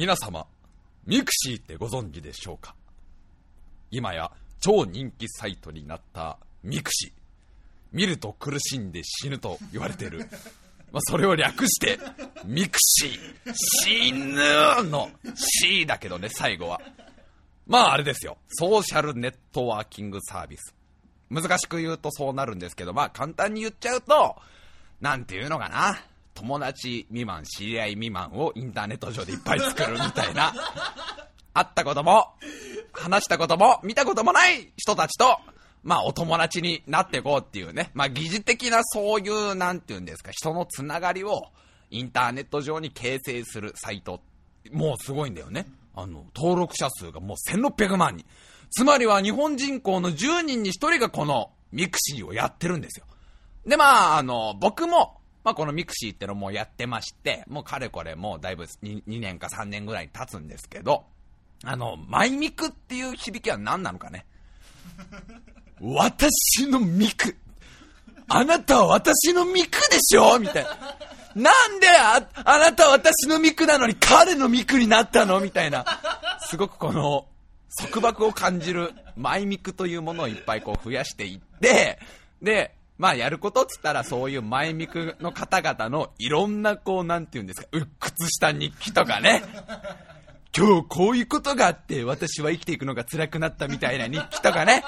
皆様、ミクシーってご存知でしょうか？今や超人気サイトになったミクシー。見ると苦しんで死ぬと言われてる。まあ、それを略して、ミクシー。死ぬの C だけどね、最後は。まああれですよ。ソーシャルネットワーキングサービス。難しく言うとそうなるんですけど、まあ簡単に言っちゃうと、なんていうのかな。友達未満、知り合い未満をインターネット上でいっぱい作るみたいな。会ったことも、話したことも、見たこともない人たちと、まあお友達になっていこうっていうね。まあ疑似的なそういう、なんていうんですか、人のつながりをインターネット上に形成するサイト。もうすごいんだよね。あの、登録者数がもう1600万人。つまりは日本人口の10人に1人がこのミクシーをやってるんですよ。で、まあ、あの、僕も、まあ、このミクシーってのもやってまして、もうかれこれもうだいぶ 2, 2年か3年ぐらい経つんですけど、あの、マイミクっていう響きは何なのかね。私のミク。あなたは私のミクでしょ？みたいな。なんであ、あなたは私のミクなのに彼のミクになったの？みたいな。すごくこの、束縛を感じるマイミクというものをいっぱいこう増やしていって、で、まあやることっつったらそういうマイミクの方々のいろんなこうなんて言うんですか、鬱屈した日記とかね。今日こういうことがあって私は生きていくのが辛くなったみたいな日記とかね。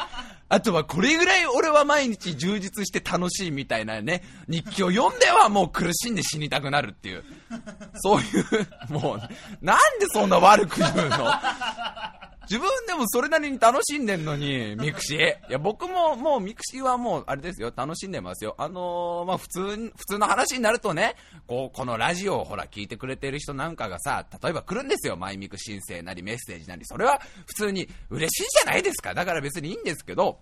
あとはこれぐらい俺は毎日充実して楽しいみたいなね、日記を読んではもう苦しんで死にたくなるっていう。そういう、もう、なんでそんな悪く言うの？自分でもそれなりに楽しんでんのに、ミクシー。いや、僕ももうミクシーはもう、あれですよ、楽しんでますよ。あのー、まあ、普通、普通の話になるとね、こう、このラジオをほら、聞いてくれてる人なんかがさ、例えば来るんですよ。マイミク申請なりメッセージなり。それは普通に嬉しいじゃないですか。だから別にいいんですけど、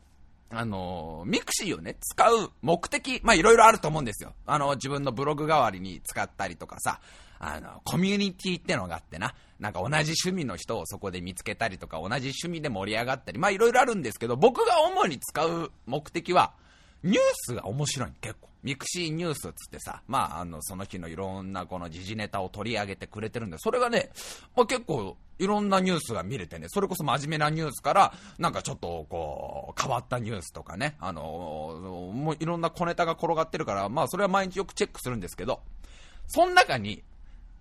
あの、ミクシーをね、使う目的、まあ、いろいろあると思うんですよ。あの、自分のブログ代わりに使ったりとかさ、あの、コミュニティってのがあってな、なんか同じ趣味の人をそこで見つけたりとか、同じ趣味で盛り上がったり、まあいろいろあるんですけど、僕が主に使う目的は、ニュースが面白い結構。ミクシーニュースっつってさ、まあ、あの、その日のいろんなこの時事ネタを取り上げてくれてるんで、それがね、まあ、結構いろんなニュースが見れてね、それこそ真面目なニュースから、なんかちょっとこう、変わったニュースとかね、あのもういろんな小ネタが転がってるから、まあそれは毎日よくチェックするんですけど、その中に、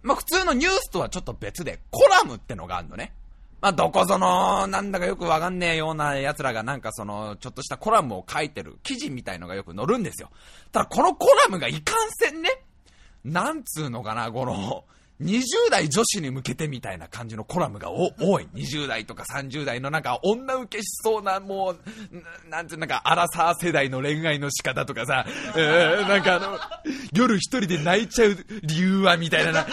まあ普通のニュースとはちょっと別で、コラムってのがあるのね。まあどこぞの、なんだかよくわかんねえような奴らがなんかその、ちょっとしたコラムを書いてる記事みたいのがよく載るんですよ。ただこのコラムがいかんせんね、なんつうのかな、この、20代女子に向けてみたいな感じのコラムが多い。20代とか30代のなんか女受けしそうな、もう、なんていうなんか、アラサー世代の恋愛の仕方とかさ、えー、なんかあの、夜一人で泣いちゃう理由はみたいなな、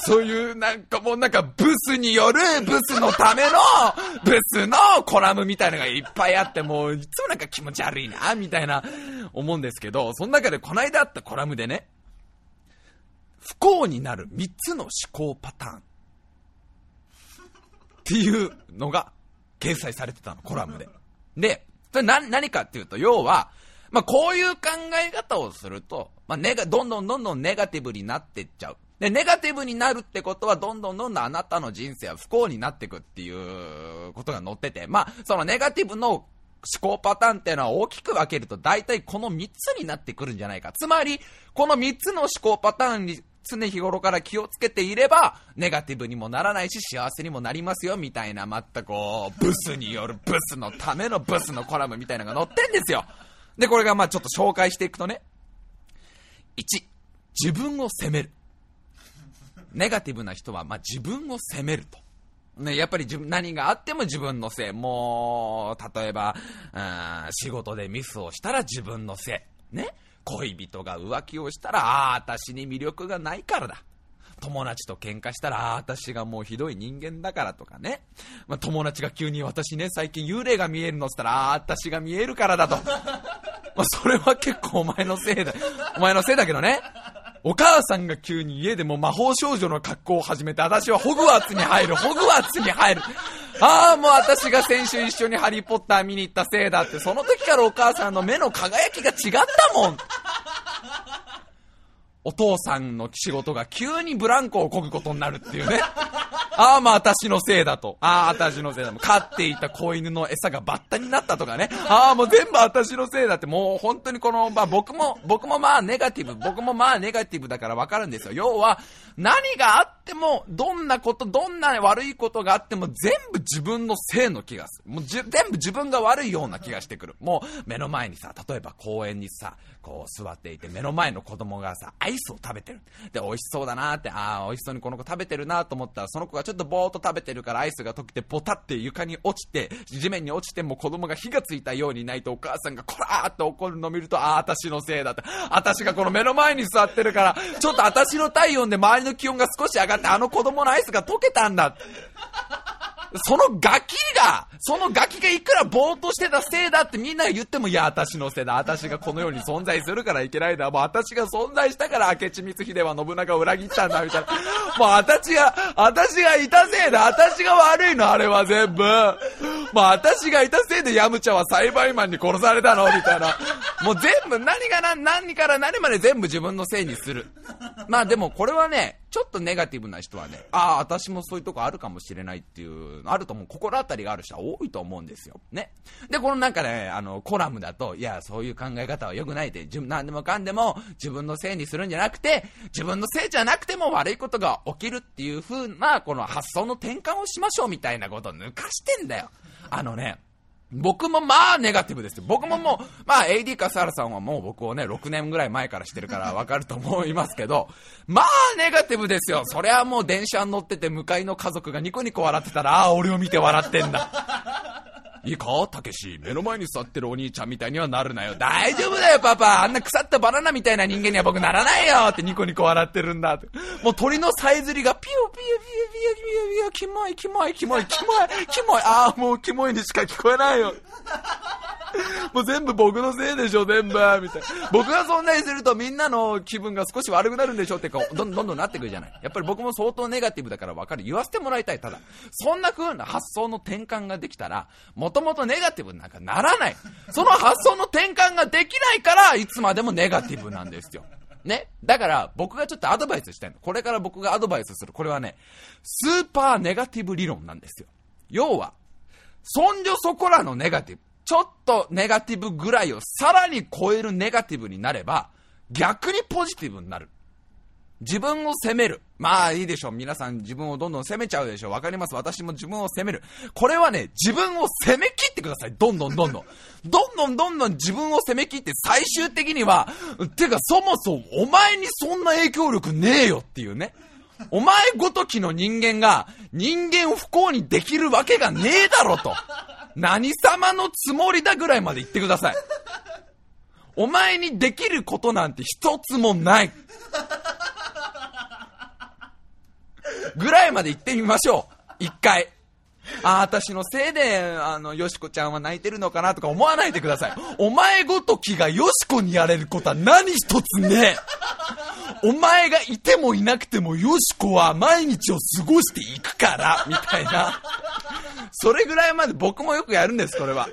そういうなんかもうなんかブスによるブスのための、ブスのコラムみたいなのがいっぱいあって、もういつもなんか気持ち悪いな、みたいな思うんですけど、その中でこの間あったコラムでね、不幸になる3つの思考パターンっていうのが掲載されてたの、コラムで。で、それ何何かっていうと、要は、まあ、こういう考え方をすると、まあ、ネガ、どんどんどんどんネガティブになってっちゃう。で、ネガティブになるってことは、どんどんどんどんあなたの人生は不幸になってくっていうことが載ってて、まあ、そのネガティブの思考パターンっていうのは大きく分けると大体この3つになってくるんじゃないか。つまり、この3つの思考パターンに常日頃から気をつけていれば、ネガティブにもならないし幸せにもなりますよ、みたいな、またこう、ブスによるブスのためのブスのコラムみたいなのが載ってんですよ。で、これがまあちょっと紹介していくとね。1、自分を責める。ネガティブな人はまあ自分を責めると。ね、やっぱり自分、何があっても自分のせい。もう、例えば、仕事でミスをしたら自分のせい。ね。恋人が浮気をしたら、ああ、私に魅力がないからだ。友達と喧嘩したら、ああ、私がもうひどい人間だからとかね。まあ、友達が急に私ね、最近幽霊が見えるのっつったら、ああ、私が見えるからだと。まあ、それは結構お前のせいだ。お前のせいだけどね。お母さんが急に家でも魔法少女の格好を始めて、私はホグワーツに入る、ホグワーツに入る。ああ、もう私が先週一緒にハリーポッター見に行ったせいだって、その時からお母さんの目の輝きが違ったもん。お父さんの仕事が急にブランコをこぐことになるっていうね。ああ、まあ私のせいだと。ああ、私のせいだ。飼っていた子犬の餌がバッタになったとかね。ああ、もう全部私のせいだって、もう本当にこの、まあ僕も、僕もまあネガティブ、僕もまあネガティブだからわかるんですよ。要は、何があっても、どんなこと、どんな悪いことがあっても、全部自分のせいの気がする。もう全部自分が悪いような気がしてくる。もう目の前にさ、例えば公園にさ、こう座っていて、目の前の子供がさ、アイスを食べてる。で、美味しそうだなって、ああ、美味しそうにこの子食べてるなと思ったら、その子がちょっとぼーっと食べてるからアイスが溶けて、ボタって床に落ちて、地面に落ちても子供が火がついたようにないとお母さんがこらーって怒るのを見ると、ああ、私のせいだって。私がこの目の前に座ってるから、ちょっと私の体温で周りの気温が少し上がって、あの子供のアイスが溶けたんだって。そのガキが、そのガキがいくらぼーっとしてたせいだってみんなが言っても、いや、私のせいだ。私がこの世に存在するからいけないだ。もう私が存在したから明智光秀は信長を裏切ったんだ、みたいな。もう私が、私がいたせいだ。私が悪いの、あれは全部。もう私がいたせいでヤムチャは栽培マンに殺されたの、みたいな。もう全部、何が何、何から何まで全部自分のせいにする。まあでもこれはね、ちょっとネガティブな人はね、ああ、私もそういうとこあるかもしれないっていう、あると思う、心当たりがある人は多いと思うんですよ。ね。で、このなんかね、あの、コラムだと、いや、そういう考え方は良くないって、自分、何でもかんでも自分のせいにするんじゃなくて、自分のせいじゃなくても悪いことが起きるっていう風な、この発想の転換をしましょうみたいなことを抜かしてんだよ。あのね、僕もまあネガティブですよ。僕ももう、まあ AD 笠原さんはもう僕をね、6年ぐらい前からしてるからわかると思いますけど、まあネガティブですよ。そりゃもう電車に乗ってて向かいの家族がニコニコ笑ってたら、ああ、俺を見て笑ってんだ。いいか？たけし、目の前に座ってるお兄ちゃんみたいにはなるなよ。大丈夫だよ、パパ。あんな腐ったバナナみたいな人間には僕ならないよってニコニコ笑ってるんだって。もう鳥のさえずりがピヨピヨピヨピヨピヨピヨ、キモい、キモい、キモい、キモい、キモい。ああ、もうキモいにしか聞こえないよ。もう全部僕のせいでしょ、全部、みたいな。僕がそんなにするとみんなの気分が少し悪くなるんでしょってか、どんどんどんなってくるじゃない。やっぱり僕も相当ネガティブだから分かる。言わせてもらいたい。ただ、そんな風な発想の転換ができたら、もともとネガティブなんかならない。その発想の転換ができないから、いつまでもネガティブなんですよ。ね。だから、僕がちょっとアドバイスしたいの。これから僕がアドバイスする。これはね、スーパーネガティブ理論なんですよ。要は、そんじょそこらのネガティブ。ちょっとネガティブぐらいをさらに超えるネガティブになれば、逆にポジティブになる。自分を責める。まあいいでしょう。皆さん自分をどんどん責めちゃうでしょう。わかります。私も自分を責める。これはね、自分を責め切ってください。どんどんどんどん。どんどんどんどん自分を責め切って最終的には、てかそもそもお前にそんな影響力ねえよっていうね。お前ごときの人間が人間を不幸にできるわけがねえだろと。何様のつもりだぐらいまで言ってください。お前にできることなんて一つもない。ぐらいまで言ってみましょう。一回。ああ、私のせいで、あの、よしこちゃんは泣いてるのかなとか思わないでください。お前ごときがよしこにやれることは何一つねえお前がいてもいなくてもよしこは毎日を過ごしていくから、みたいな。それぐらいまで僕もよくやるんです、これは。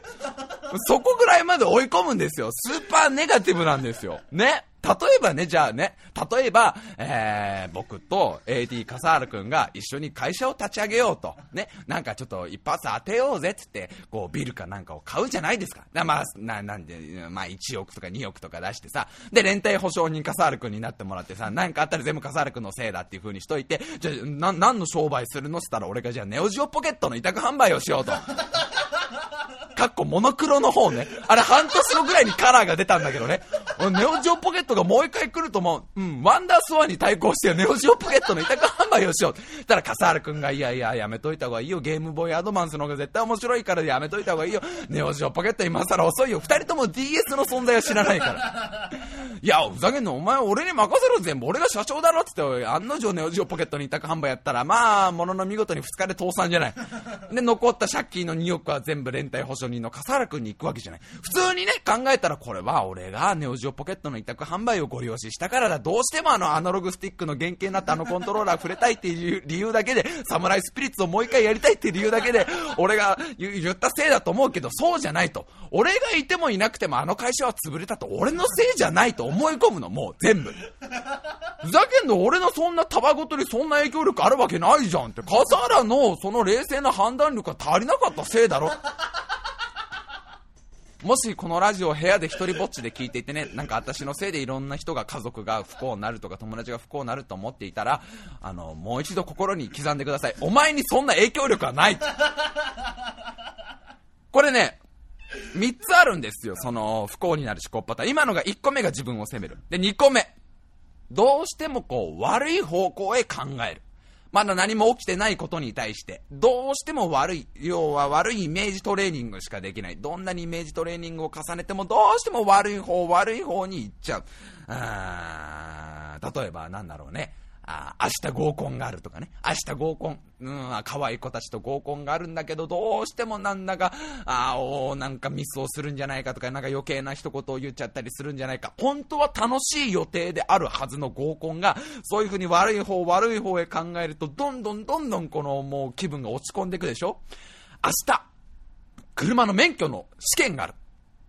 そこぐらいまで追い込むんですよ。スーパーネガティブなんですよ。ね。例えばね、じゃあね、例えば、えー、僕と AD 笠原くんが一緒に会社を立ち上げようと。ね、なんかちょっと一発当てようぜっつって、こうビルかなんかを買うじゃないですか。まあ、な、なんで、まあ1億とか2億とか出してさ、で、連帯保証人笠原くんになってもらってさ、なんかあったら全部笠原くんのせいだっていう風にしといて、じゃあ、な、何の商売するのっつったら俺がじゃあネオジオポケットの委託販売をしようと。かっこモノクロの方ね。あれ半年後ぐらいにカラーが出たんだけどね。ネオジオポケットがもう一回来るともう、うん、ワンダースワンに対抗してネオジオポケットの委託販売をしよう。たら、笠原くんが、いやいや、やめといた方がいいよ。ゲームボーイアドバンスの方が絶対面白いからやめといた方がいいよ。ネオジオポケット今更遅いよ。二人とも DS の存在は知らないから。いや、ふざけんの、お前俺に任せろ全部。俺が社長だろって言って、案の定ネオジオポケットに委託販売やったら、まあ、ものの見事に二日で倒産じゃない。で、残った借金の2億は全部連帯保証人の笠原くんに行くわけじゃない。普通にね、考えたらこれは俺がネオジオポケットの委託販売をご利用ししたからだ。どうしてもあのアナログスティックの原型になったあのコントローラー触れたいっていう理由だけで、サムライスピリッツをもう一回やりたいっていう理由だけで、俺が言ったせいだと思うけど、そうじゃないと。俺がいてもいなくてもあの会社は潰れたと、俺のせいじゃないと思い込むの、もう全部。ふざけんの俺のそんなタバコ取りそんな影響力あるわけないじゃんって。笠原のその冷静な判断力が足りなかったせいだろ。もしこのラジオを部屋で一人ぼっちで聞いていてね、なんか私のせいでいろんな人が家族が不幸になるとか友達が不幸になると思っていたら、あの、もう一度心に刻んでください。お前にそんな影響力はないこれね、3つあるんですよ、その不幸になる思考パターン。今のが1個目が自分を責める。で、2個目。どうしてもこう、悪い方向へ考える。まだ何も起きてないことに対して、どうしても悪い、要は悪いイメージトレーニングしかできない。どんなにイメージトレーニングを重ねても、どうしても悪い方、悪い方に行っちゃう。あ例えばなんだろうね。あ明日合コンがあるとかね。明日合コン、うん、可愛い子たちと合コンがあるんだけど、どうしてもなんだか、あおなんかミスをするんじゃないかとか、なんか余計な一言を言っちゃったりするんじゃないか。本当は楽しい予定であるはずの合コンが、そういう風に悪い方、悪い方へ考えると、どんどんどんどんこのもう気分が落ち込んでいくでしょ明日、車の免許の試験がある。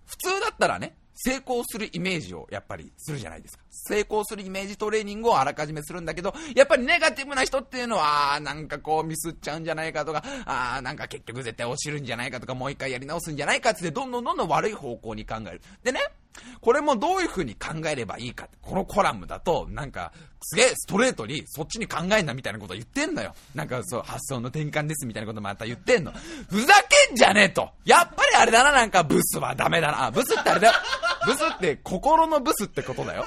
普通だったらね、成功するイメージをやっぱりするじゃないですか。成功するイメージトレーニングをあらかじめするんだけど、やっぱりネガティブな人っていうのは、あなんかこうミスっちゃうんじゃないかとか、あなんか結局絶対落ちるんじゃないかとか、もう一回やり直すんじゃないかってどんどんどんどん悪い方向に考える。でね、これもどういう風に考えればいいか。このコラムだと、なんか、すげえストレートにそっちに考えんなみたいなこと言ってんのよ。なんかそう、発想の転換ですみたいなことまた言ってんの。ふざけんじゃねえと。やっぱりあれだな、なんかブスはダメだな。ブスってあれだよ。ブスって心のブスってことだよ。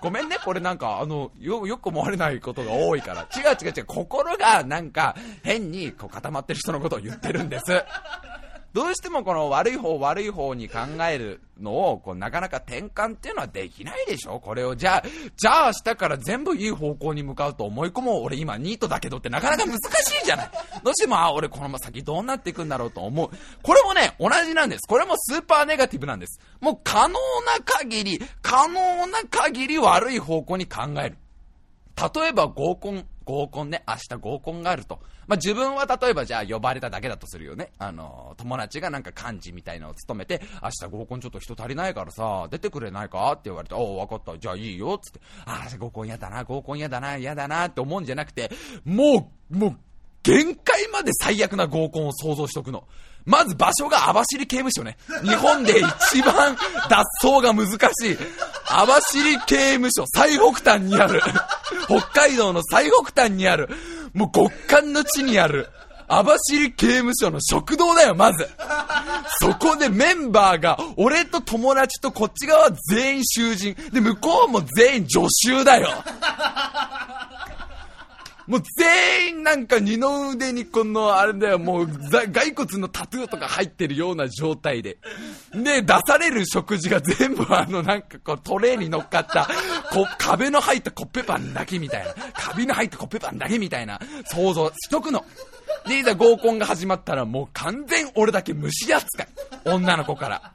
ごめんね、これなんか、あの、よ、よく思われないことが多いから。違う違う違う、心がなんか変にこう固まってる人のことを言ってるんです。どうしてもこの悪い方悪い方に考えるのをこうなかなか転換っていうのはできないでしょこれをじゃあ、じゃあ明日から全部いい方向に向かうと思い込もう俺今ニートだけどってなかなか難しいじゃないどうしてもあ俺このまま先どうなっていくんだろうと思う。これもね、同じなんです。これもスーパーネガティブなんです。もう可能な限り、可能な限り悪い方向に考える。例えば合コン、合コンね、明日合コンがあると。まあ、自分は例えばじゃあ呼ばれただけだとするよね。あの、友達がなんか幹事みたいのを務めて、明日合コンちょっと人足りないからさ、出てくれないか？って言われて、おお、わかった、じゃあいいよ、つって。ああ、合コン嫌だな、合コン嫌だな、嫌だなって思うんじゃなくて、もう、もう、限界まで最悪な合コンを想像しとくの。まず場所が網走刑務所ね。日本で一番脱走が難しい。網走刑務所、最北端にある。北海道の最北端にある。もう極寒の地にある。網走刑務所の食堂だよ、まず。そこでメンバーが、俺と友達とこっち側は全員囚人。で、向こうも全員助手だよ。もう全員なんか二の腕にこの、あれだよ、もう骸骨のタトゥーとか入ってるような状態で。で、出される食事が全部あのなんかこうトレーに乗っかった、こ壁の入ったコッペパンだけみたいな。カビの入ったコッペパンだけみたいな想像しとくの。で、いざ合コンが始まったらもう完全俺だけ虫扱い。女の子から。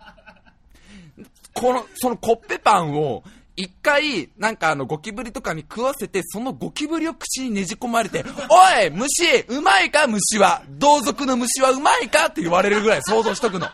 この、そのコッペパンを一回、なんかあの、ゴキブリとかに食わせて、そのゴキブリを口にねじ込まれて、おい虫うまいか虫は同族の虫はうまいかって言われるぐらい想像しとくの。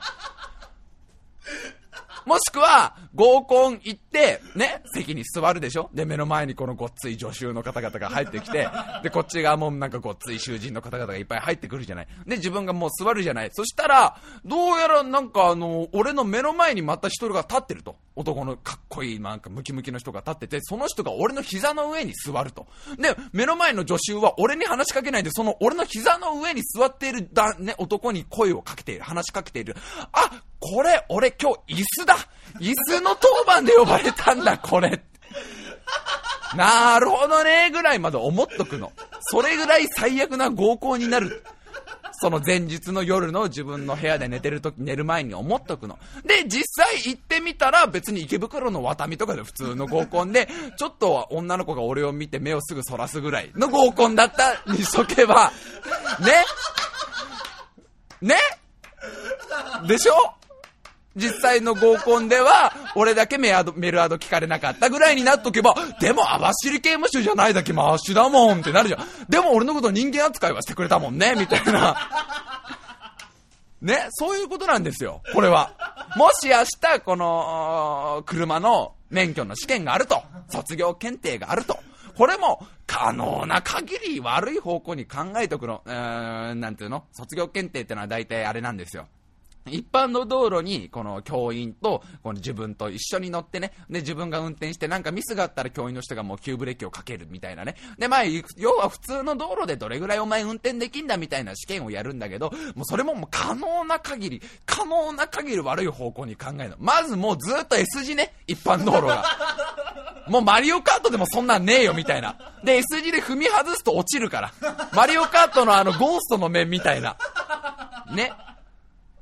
もしくは、合コン行って、ね、席に座るでしょ？で、目の前にこのごっつい助手の方々が入ってきて、で、こっち側もなんかごっつい囚人の方々がいっぱい入ってくるじゃない。で、自分がもう座るじゃない。そしたら、どうやらなんかあの、俺の目の前にまた一人が立ってると。男のかっこいい、なんかムキムキの人が立ってて、その人が俺の膝の上に座ると。で、目の前の助手は俺に話しかけないで、その俺の膝の上に座っているだ、ね、男に声をかけている、話しかけている。あ、これ、俺今日椅子だ椅子の当番で呼ばれたんだ、これ。なるほどね、ぐらいまで思っとくの。それぐらい最悪な合コンになる。その前日の夜の自分の部屋で寝てる時、寝る前に思っとくの。で、実際行ってみたら別に池袋のワタミとかで普通の合コンで、ちょっと女の子が俺を見て目をすぐそらすぐらいの合コンだったにしとけば、ね？ね？でしょ？実際の合コンでは、俺だけメアドメルアド聞かれなかったぐらいになっとけば、でも網走刑務所じゃないだけマッシュだもんってなるじゃん。でも俺のこと人間扱いはしてくれたもんね、みたいな。ね、そういうことなんですよ、これは。もし明日、この、車の免許の試験があると、卒業検定があると、これも可能な限り悪い方向に考えておくの。うーん、なんていうの？卒業検定ってのは大体あれなんですよ。一般の道路に、この教員と、この自分と一緒に乗ってね、で、自分が運転してなんかミスがあったら教員の人がもう急ブレーキをかけるみたいなね。で、まあ、要は普通の道路でどれぐらいお前運転できんだみたいな試験をやるんだけど、もうそれももう可能な限り、可能な限り悪い方向に考えるの。まずもうずっと S 字ね、一般道路が。もうマリオカートでもそんなんねえよみたいな。で、S 字で踏み外すと落ちるから。マリオカートのあのゴーストの面みたいな。ね。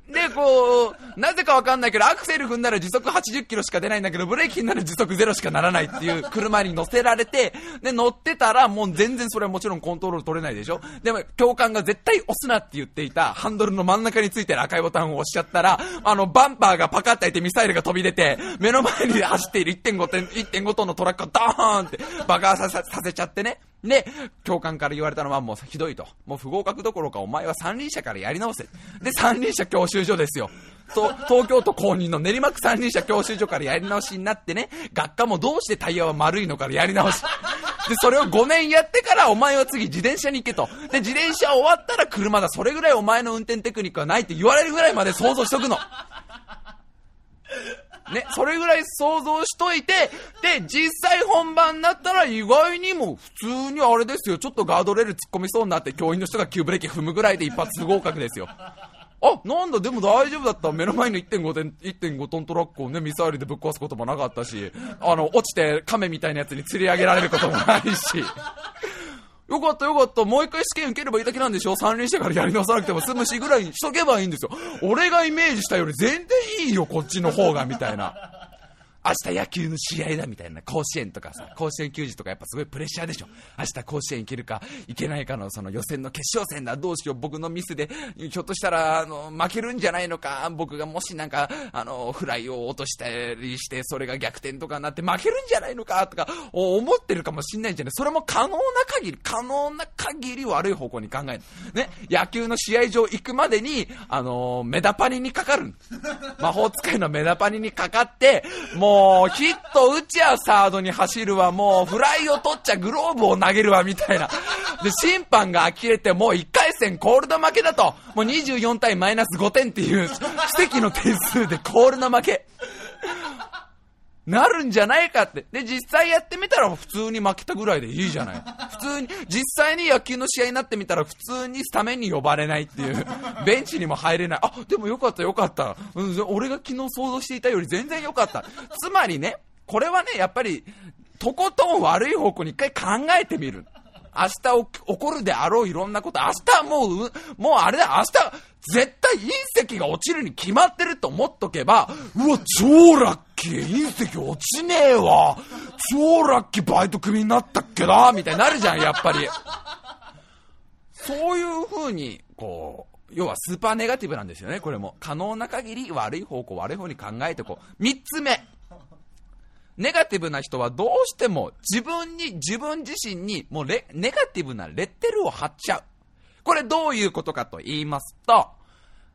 で、こう、なぜかわかんないけど、アクセル踏んだら時速80キロしか出ないんだけど、ブレーキになる時速ゼロしかならないっていう車に乗せられて、で、乗ってたら、もう全然それはもちろんコントロール取れないでしょ？でも、教官が絶対押すなって言っていたハンドルの真ん中についてる赤いボタンを押しちゃったら、あの、バンパーがパカッて開いてミサイルが飛び出て、目の前に走っている1.5、トンのトラックがドーンって爆発させちゃってね。で、教官から言われたのはもうひどいと。もう不合格どころかお前は三輪車からやり直せ。で、三輪車教習所ですよ。と東京都公認の練馬区三輪車教習所からやり直しになってね、学科もどうしてタイヤは丸いのからやり直し。で、それを5年やってからお前は次自転車に行けと。で、自転車終わったら車だ。それぐらいお前の運転テクニックはないって言われるぐらいまで想像しとくの。ね、それぐらい想像しといて、で、実際本番になったら意外にも普通にあれですよ、ちょっとガードレール突っ込みそうになって教員の人が急ブレーキ踏むぐらいで一発合格ですよ。あ、なんだ、でも大丈夫だった。目の前の1.5点、1.5トントラックをね、ミサイルでぶっ壊すこともなかったし、あの、落ちて亀みたいなやつに釣り上げられることもないし。よかったよかった。もう一回試験受ければいいだけなんでしょ？三輪してからやり直さなくても済むしぐらいにしとけばいいんですよ。俺がイメージしたより全然いいよ、こっちの方が、みたいな。明日野球の試合だみたいな、甲子園とかさ、甲子園球児とかやっぱすごいプレッシャーでしょ。明日甲子園行けるか、行けないかのその予選の決勝戦だ、どうしよう、僕のミスで、ひょっとしたら、あの、負けるんじゃないのか、僕がもしなんか、あの、フライを落としたりして、それが逆転とかになって負けるんじゃないのか、とか、思ってるかもしんないんじゃないそれも可能な限り、可能な限り悪い方向に考える。ね、野球の試合場行くまでに、あの、メダパニにかかる。魔法使いのメダパニにかかって、もう、う、ヒット打ちゃサードに走るわ、もう、フライを取っちゃグローブを投げるわ、みたいな。で、審判が呆れて、もう1回戦コールド負けだと。もう24対マイナス5点っていう、奇跡の点数でコールド負け。なるんじゃないかって。で、実際やってみたら普通に負けたぐらいでいいじゃない。普通に、実際に野球の試合になってみたら普通にスタメンに呼ばれないっていう、ベンチにも入れない。あ、でもよかったよかった。うん、俺が昨日想像していたより全然よかった。つまりね、これはね、やっぱり、とことん悪い方向に一回考えてみる。明日起こるであろういろんなこと、明日もう、もうあれだ、明日、絶対隕石が落ちるに決まってると思っとけば、うわ、超ラッキー、隕石落ちねえわ、超ラッキーバイトクビになったっけな、みたいになるじゃん、やっぱり。そういう風に、こう、要はスーパーネガティブなんですよね、これも。可能な限り悪い方向、悪い方に考えてこう。三つ目。ネガティブな人はどうしても自分に、自分自身にもうネガティブなレッテルを貼っちゃう。これどういうことかと言いますと、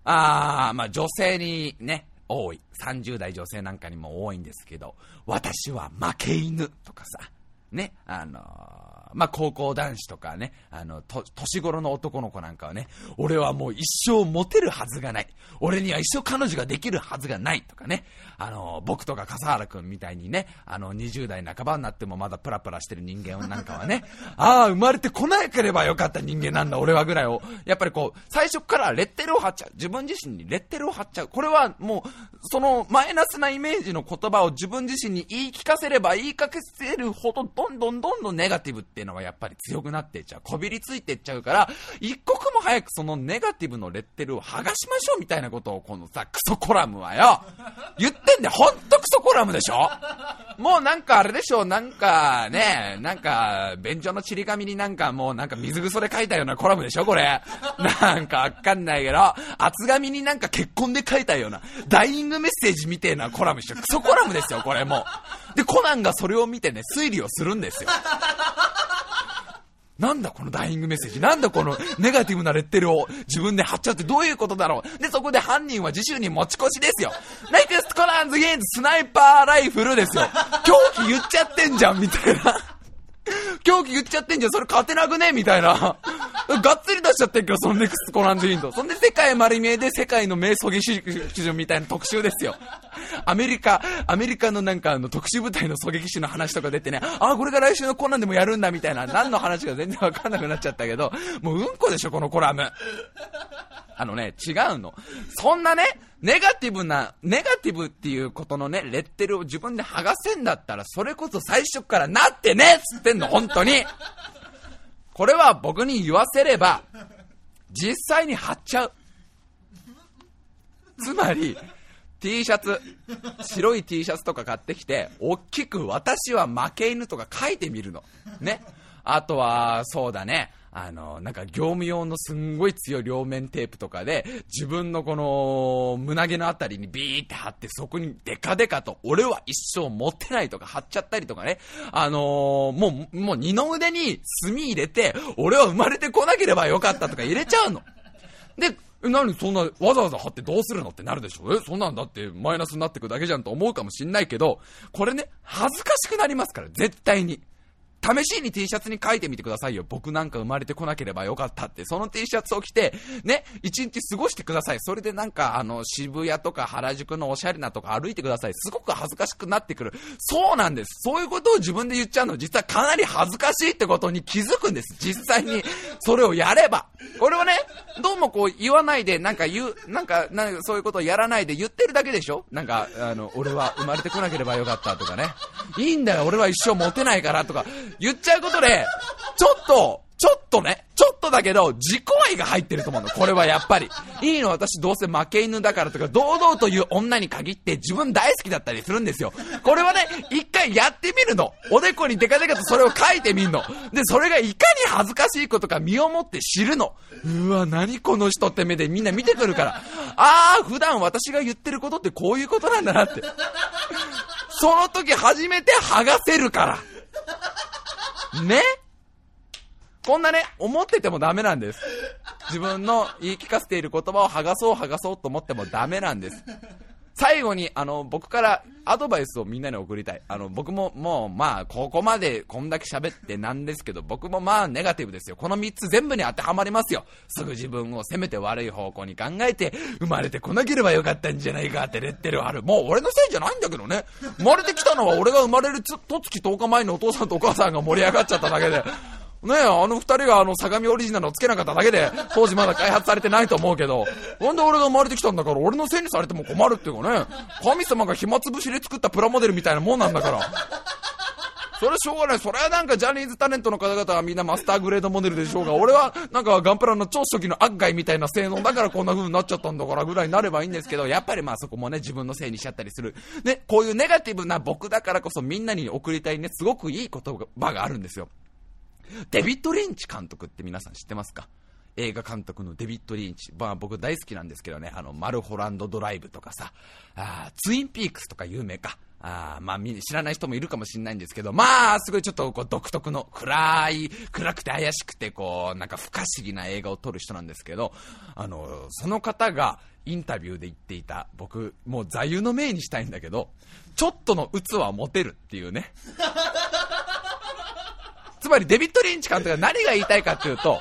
あー、まあ女性にね、多い。30代女性なんかにも多いんですけど、私は負け犬とかさ、ね、あのーまあ、高校男子とかね、あの、と、年頃の男の子なんかはね、俺はもう一生モテるはずがない。俺には一生彼女ができるはずがないとかね、あの、僕とか笠原くんみたいにね、あの、20代半ばになってもまだプラプラしてる人間なんかはね、ああ、生まれてこなければよかった人間なんだ、俺はぐらいを、やっぱりこう、最初からレッテルを貼っちゃう。自分自身にレッテルを貼っちゃう。これはもう、そのマイナスなイメージの言葉を自分自身に言い聞かせれば言いかけせるほど、どんどんどんどんネガティブってっていうのはやっぱり強くなっていっちゃう。こびりついていっちゃうから、一刻も早くそのネガティブのレッテルを剥がしましょうみたいなことをこのさ、クソコラムはよ、言ってんで、ほんとクソコラムでしょもうなんかあれでしょなんかね、なんか、便所のちり紙になんかもうなんか水ぐそで書いたようなコラムでしょこれ。なんかわかんないけど、厚紙になんか血痕で書いたような、ダイイングメッセージみてえなコラムでしょクソコラムですよ、これもう。で、コナンがそれを見てね、推理をするんですよ。なんだこのダイイングメッセージなんだこのネガティブなレッテルを自分で貼っちゃってどういうことだろうで、そこで犯人は次週に持ち越しですよ。 Next Conan's Hint スナイパーライフルですよ。凶器言っちゃってんじゃんみたいな。狂気言っちゃってんじゃん、それ勝てなくね？みたいな。がっつり出しちゃってんけど、そのネクスコランドインド。そんで世界丸見えで世界の名狙撃手準みたいな特集ですよ。アメリカ、アメリカのなんかあの特殊部隊の狙撃手の話とか出てね、あ、これが来週のコナンでもやるんだみたいな、何の話か全然わかんなくなっちゃったけど、もううんこでしょ、このコラム。あのね、違うの。そんなね、ネガティブな、ネガティブっていうことのね、レッテルを自分で剥がせんだったら、それこそ最初からなってねっつってんの、本当に。これは僕に言わせれば、実際に貼っちゃう。つまり、T シャツ、白い T シャツとか買ってきて、大きく私は負け犬とか書いてみるの。ね。あとは、そうだね。あの、なんか業務用のすんごい強い両面テープとかで、自分のこの胸毛のあたりにビーって貼って、そこにデカデカと、俺は一生持ってないとか貼っちゃったりとかね。あのー、もう、もう二の腕に墨入れて、俺は生まれてこなければよかったとか入れちゃうの。で、何そんなわざわざ貼ってどうするのってなるでしょ？えそんなんだってマイナスになってくだけじゃんと思うかもしんないけど、これね、恥ずかしくなりますから、絶対に。試しに T シャツに書いてみてくださいよ。僕なんか生まれてこなければよかったって。その T シャツを着て、ね、一日過ごしてください。それでなんか、あの、渋谷とか原宿のおしゃれなとか歩いてください。すごく恥ずかしくなってくる。そうなんです。そういうことを自分で言っちゃうの、実はかなり恥ずかしいってことに気づくんです。実際に、それをやれば。これをね、どうもこう言わないで、なんか言う、なんか、なんかそういうことをやらないで言ってるだけでしょなんか、あの、俺は生まれてこなければよかったとかね。いいんだよ、俺は一生モテないからとか、言っちゃうことで、ちょっと、ちょっとね、ちょっとだけど、自己愛が入ってると思うの。これはやっぱり。いいの、私どうせ負け犬だからとか、堂々という女に限って自分大好きだったりするんですよ。これはね、一回やってみるの。おでこにデカデカとそれを書いてみるの。で、それがいかに恥ずかしいことか身をもって知るの。うわ、何この人って目でみんな見てくるから。ああ、普段私が言ってることってこういうことなんだなって。その時初めて剥がせるから。ねこんなね、思っててもダメなんです。自分の言い聞かせている言葉を剥がそう剥がそうと思ってもダメなんです。最後に、あの、僕からアドバイスをみんなに送りたい。あの、僕ももう、まあ、ここまでこんだけ喋ってなんですけど、僕もまあ、ネガティブですよ。この3つ全部に当てはまりますよ。すぐ自分を責めて悪い方向に考えて、生まれてこなければよかったんじゃないかってレッテルある。もう俺のせいじゃないんだけどね。生まれてきたのは俺が生まれると月10日前のお父さんとお母さんが盛り上がっちゃっただけで。ねえ、あの二人があの相模オリジナルをつけなかっただけで、当時まだ開発されてないと思うけど、なんで俺が生まれてきたんだから、俺のせいにされても困るっていうかね、神様が暇つぶしで作ったプラモデルみたいなもんなんだから。それはしょうがない。それはなんかジャニーズタレントの方々はみんなマスターグレードモデルでしょうが、俺はなんかガンプラの超初期のアッガイみたいな性能だからこんな風になっちゃったんだからぐらいになればいいんですけど、やっぱりまあそこもね、自分のせいにしちゃったりする。ね、こういうネガティブな僕だからこそみんなに送りたいね、すごくいい言葉があるんですよ。デビッド・リンチ監督って皆さん知ってますか？映画監督のデビッド・リンチ。まあ僕大好きなんですけどね、あの、マルホランド・ドライブとかさ、あツインピークスとか有名か。あまあ、知らない人もいるかもしれないんですけど、まあ、すごいちょっとこう独特の暗い、暗くて怪しくて、こう、なんか不可思議な映画を撮る人なんですけど、あの、その方がインタビューで言っていた、僕、もう座右の銘にしたいんだけど、ちょっとの鬱はモテるっていうね。つまりデビッド・リンチ監督が何が言いたいかっていうと、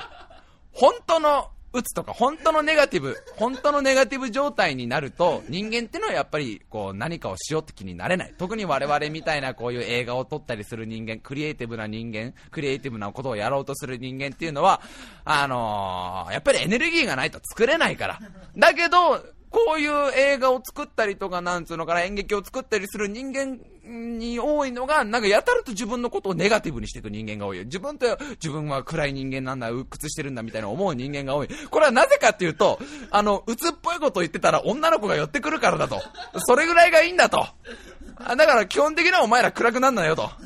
本当の鬱とか、本当のネガティブ、本当のネガティブ状態になると、人間ってのはやっぱり、こう、何かをしようって気になれない。特に我々みたいなこういう映画を撮ったりする人間、クリエイティブな人間、クリエイティブなことをやろうとする人間っていうのは、あのー、やっぱりエネルギーがないと作れないから。だけど、こういう映画を作ったりとか、なんつうのかな、演劇を作ったりする人間に多いのが、なんかやたらと自分のことをネガティブにしていく人間が多い。自分と、自分は暗い人間なんだ、鬱屈してるんだみたいな思う人間が多い。これはなぜかっていうと、あの、鬱っぽいことを言ってたら女の子が寄ってくるからだと。それぐらいがいいんだと。だから基本的にはお前ら暗くなんなよと。だか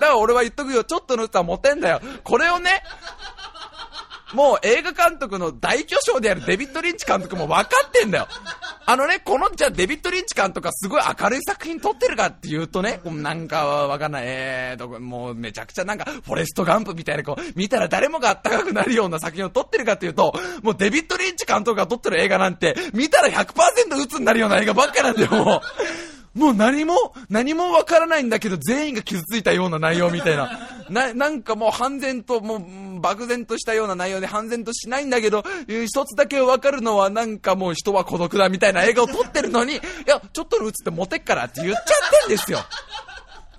ら俺は言っとくよ、ちょっとの鬱はモテんだよ。これをね、もう映画監督の大巨匠であるデビッド・リンチ監督も分かってんだよ。あのね、この、じゃデビッド・リンチ監督がすごい明るい作品撮ってるかっていうとね、なんかわかんない、えーと、もうめちゃくちゃなんか、フォレスト・ガンプみたいな、こう、見たら誰もがあったかくなるような作品を撮ってるかっていうと、もうデビッド・リンチ監督が撮ってる映画なんて、見たら100%鬱になるような映画ばっかなんだよ、もう。もう何も、何もわからないんだけど、全員が傷ついたような内容みたいな。な、なんかもう半然と、もう、漠然としたような内容で半然としないんだけど、一つだけわかるのはなんかもう人は孤独だみたいな映画を撮ってるのに、いや、ちょっとの映ってモテっからって言っちゃってんですよ。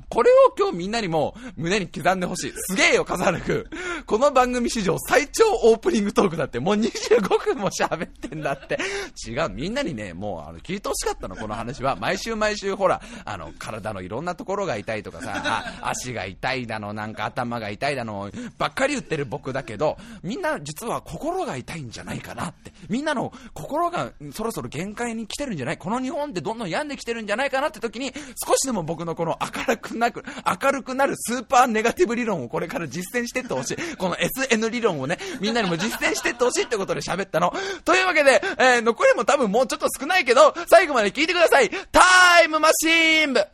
これを今日みんなにも胸に刻んでほしい。すげえよ、笠原くん。この番組史上最長オープニングトークだって、もう25分も喋ってんだって。違う、みんなにね、もうあの聞いてほしかったの、この話は。毎週毎週ほら、あの、体のいろんなところが痛いとかさ、あ足が痛いだの、なんか頭が痛いだの、ばっかり言ってる僕だけど、みんな実は心が痛いんじゃないかなって。みんなの心がそろそろ限界に来てるんじゃない？この日本ってどんどん病んできてるんじゃないかなって時に、少しでも僕のこの明るくなく、明るくなるスーパーネガティブ理論をこれから実践してってほしい。この SN 理論をね、みんなにも実践してってほしいってことで喋ったの。というわけで、えー、残りも多分もうちょっと少ないけど、最後まで聞いてください。タイムマシーン部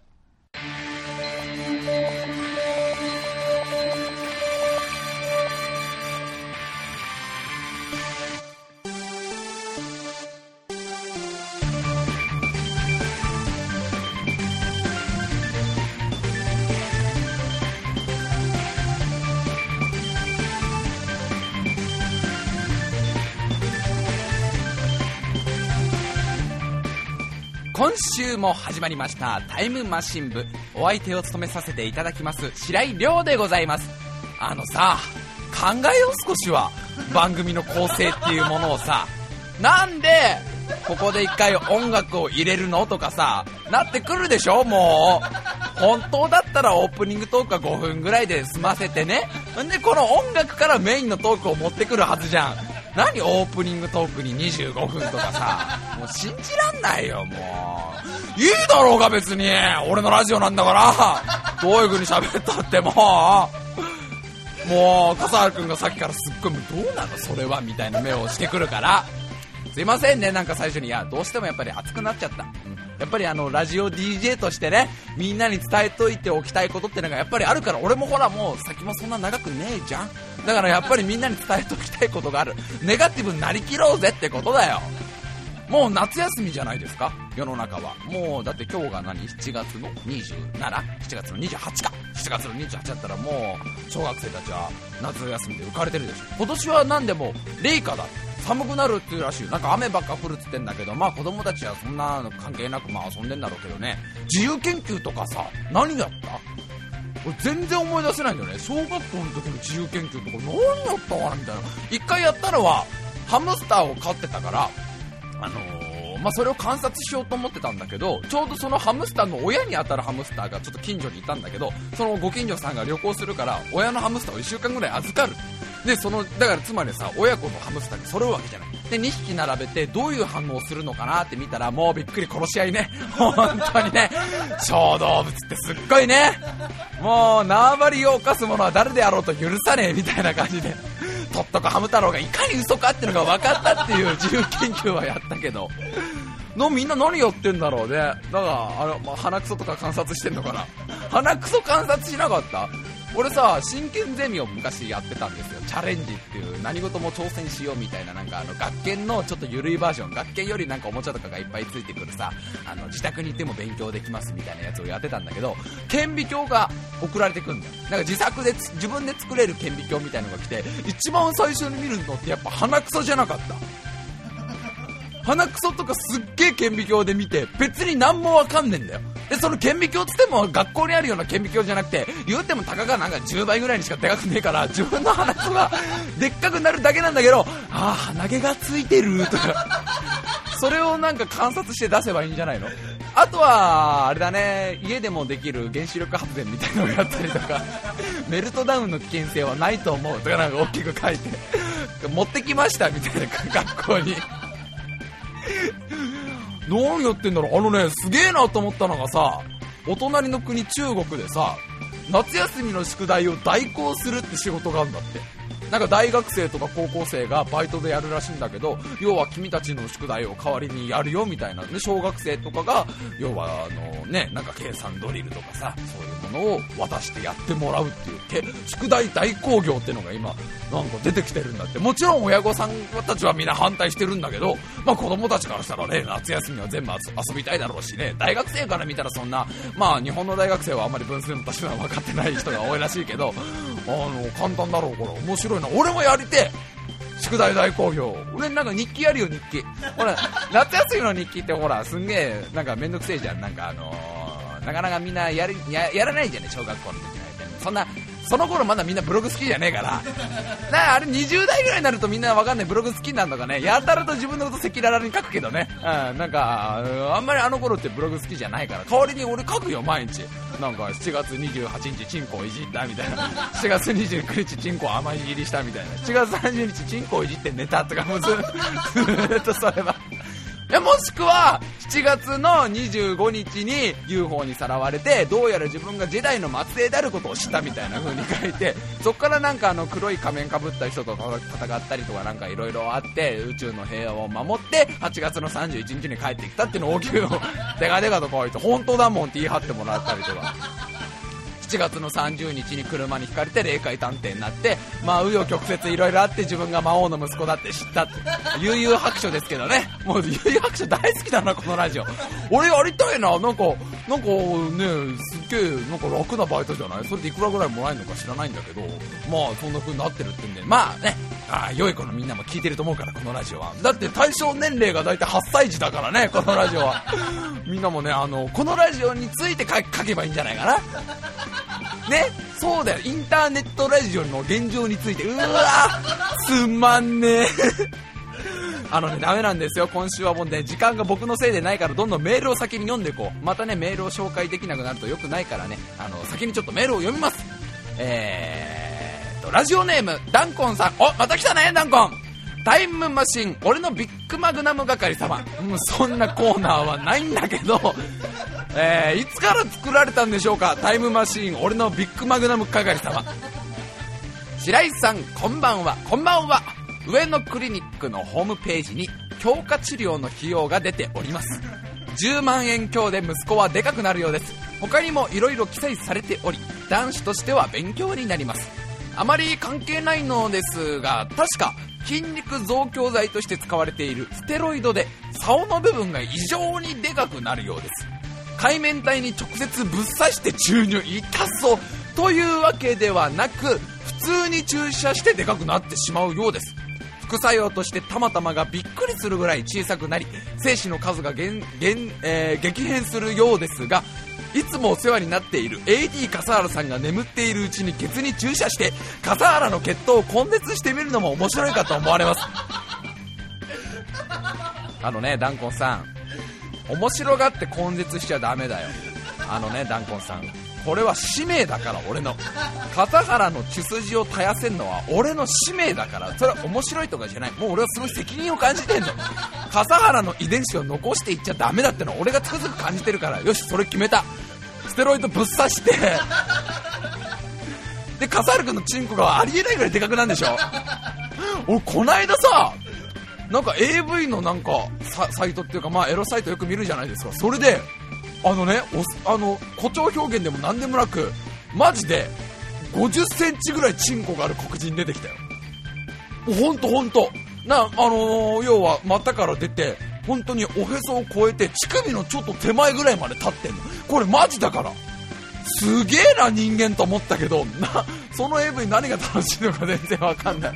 今週も始まりましたタイムマシン部。お相手を務めさせていただきます白井亮でございます。あのさ考えよう少しは番組の構成っていうものをさなんでここで一回音楽を入れるのとかさなってくるでしょもう。本当だったらオープニングトークは5分ぐらいで済ませてね。んでこの音楽からメインのトークを持ってくるはずじゃん。何オープニングトークに25分とかさ、もう信じらんないよ、もう。いいだろうが別に。俺のラジオなんだから。どういう風に喋ったってもう。もう、笠原くんがさっきからすっごい、どうなのそれはみたいな目をしてくるから。すいませんね、なんか最初に。いや、どうしてもやっぱり熱くなっちゃった。うんやっぱりあのラジオ DJ としてねみんなに伝えといておきたいことってのがやっぱりあるから。俺もほらもう先もそんな長くねえじゃん。だからやっぱりみんなに伝えておきたいことがある。ネガティブになりきろうぜってことだよ。もう夏休みじゃないですか？世の中は。もうだって今日が何？7月の 27?7 月の28か。7月の28だったらもう小学生たちは夏休みで浮かれてるでしょ。今年は何でも冷夏だ。寒くなるっていうらしいなんか雨ばっか降るって言ってんだけどまあ子供たちはそんな関係なくまあ遊んでんだろうけどね。自由研究とかさ何やった？俺全然思い出せないんだよね。小学校の時の自由研究とか何やったかなみたいな。一回やったのはハムスターを飼ってたからあのー、まあ、それを観察しようと思ってたんだけどちょうどそのハムスターの親に当たるハムスターがちょっと近所にいたんだけどそのご近所さんが旅行するから親のハムスターを1週間ぐらい預かる。でそのだからつまりさ親子のハムスターに揃うわけじゃない。で2匹並べてどういう反応をするのかなって見たらもうびっくり殺し合いね。本当にね。小動物ってすっごいね。もう縄張りを犯す者は誰であろうと許さねえみたいな感じでとっとこハム太郎がいかに嘘かっていうのが分かったっていう自由研究はやったけど。のみんな何やってんだろうね。だからあの、まあ、鼻くそとか観察してんのかな。鼻くそ観察しなかった？俺さ真剣ゼミを昔やってたんですよ。チャレンジっていう何事も挑戦しようみたいななんかあの学研のちょっと緩いバージョン学研よりなんかおもちゃとかがいっぱいついてくるさあの自宅にいても勉強できますみたいなやつをやってたんだけど顕微鏡が送られてくるんだよ。なんか自作で自分で作れる顕微鏡みたいのが来て一番最初に見るのってやっぱ鼻くそじゃなかった。鼻くそとかすっげえ顕微鏡で見て別に何もわかんねえんだよ。でその顕微鏡っつっても学校にあるような顕微鏡じゃなくて言うてもたかがなんか10倍ぐらいにしかでかくねえから自分の鼻くそがでっかくなるだけなんだけどああ鼻毛がついてるとか。それをなんか観察して出せばいいんじゃないの？あとは、あれだね、家でもできる原子力発電みたいなのをやったりとか、メルトダウンの危険性はないと思うとかなんか大きく書いて、持ってきましたみたいな学校に。何やってんだろう？あのね、すげえなと思ったのがさ、お隣の国中国でさ、夏休みの宿題を代行するって仕事があるんだって。なんか大学生とか高校生がバイトでやるらしいんだけど要は君たちの宿題を代わりにやるよみたいな。で小学生とかが要はあのねなんか計算ドリルとかさそういうものを渡してやってもらうっていう宿題代行業っていうのが今なんか出てきてるんだって。もちろん親御さんたちはみんな反対してるんだけど、まあ、子供たちからしたらね夏休みは全部遊びたいだろうしね。大学生から見たらそんなまあ日本の大学生はあんまり分数の足し算分かってない人が多いらしいけどあの簡単だろうから面白いな俺もやりて宿題大好評俺なんか日記やるよ日記。ほら 夏休みの日記ってほらすんげえなんかめんどくせえじゃん。なんかあのー、なかなかみんなやるややらないじゃね小学校の時なんそんなその頃まだみんなブログ好きじゃねえから。なあれ20代ぐらいになるとみんなわかんない。ブログ好きなるのかね。やたらと自分のこと赤裸々に書くけどね、うん、なんかあんまりあの頃ってブログ好きじゃないから。代わりに俺書くよ毎日。なんか7月28日チンコをいじったみたいな。7月29日チンコ甘いじりしたみたいな。7月30日チンコをいじって寝たとかもずっとそれはもしくは7月の25日に UFO にさらわれてどうやら自分がジェダイの末裔であることを知ったみたいな風に書いてそこからなんかあの黒い仮面かぶった人と戦ったりとかなんかいろいろあって宇宙の平和を守って8月の31日に帰ってきたっていうのを大きく デカデカと書いて本当だもんって言い張ってもらったりとか。4月の30日に車にひかれて霊界探偵になってまあ紆余曲折いろいろあって自分が魔王の息子だって知ったって悠々白書ですけどね。もう悠々白書大好きだなこのラジオ。俺やりたいななんかなんかねすっげえなんか楽なバイトじゃない？それでいくらぐらいもらえるのか知らないんだけど。まあそんな風になってるってんで。まあね。あ良い子のみんなも聞いてると思うからこのラジオは。だって対象年齢が大体8歳児だからねこのラジオは。みんなもねあのこのラジオについて書けばいいんじゃないかな。ね？そうだよ。インターネットラジオの現状について。うわつまんねえ。あのね、ダメなんですよ。今週はもうね、時間が僕のせいでないから、どんどんメールを先に読んでいこう。またね、メールを紹介できなくなると良くないからね、あの、先にちょっとメールを読みます。えー、ラジオネーム、ダンコンさん。お、また来たね、ダンコン。タイムマシン、俺のビッグマグナム係様。もうそんなコーナーはないんだけど、えー、いつから作られたんでしょうか？タイムマシン俺のビッグマグナム係様。白井さんこんばんは。こんばんは。上野クリニックのホームページに強化治療の費用が出ております。10万円強で息子はでかくなるようです。他にも色々記載されており男子としては勉強になります。あまり関係ないのですが確か筋肉増強剤として使われているステロイドで竿の部分が異常にでかくなるようです。海面体に直接ぶっ刺して注入痛そうというわけではなく普通に注射してでかくなってしまうようです。副作用としてたまたまがびっくりするぐらい小さくなり精子の数が減減、えー、激変するようですがいつもお世話になっている AD 笠原さんが眠っているうちにケツに注射して笠原の血統を根絶してみるのも面白いかと思われます。あのねダンコンさん。面白がって根絶しちゃダメだよ。あのねダンコンさん。これは使命だから俺の片原の血筋を絶やせんのは俺の使命だからそれは面白いとかじゃないもう俺はすごい責任を感じてんの笠原の遺伝子を残していっちゃダメだってのは俺がつくづく感じてるから。よしそれ決めた。ステロイドぶっ刺して。で笠原君のチンコがありえないぐらいでかくなんでしょ俺こないださなんか AV のなんかサイトっていうか、まあ、エロサイトよく見るじゃないですか。それであのねあの誇張表現でも何でもなくマジで50センチぐらいチンコがある黒人出てきたよ。ほんとほんと。なあのー、要は股から出て本当におへそを越えて乳首のちょっと手前ぐらいまで立ってんの。これマジだから。すげえな人間と思ったけどなその AV 何が楽しいのか全然わかんない。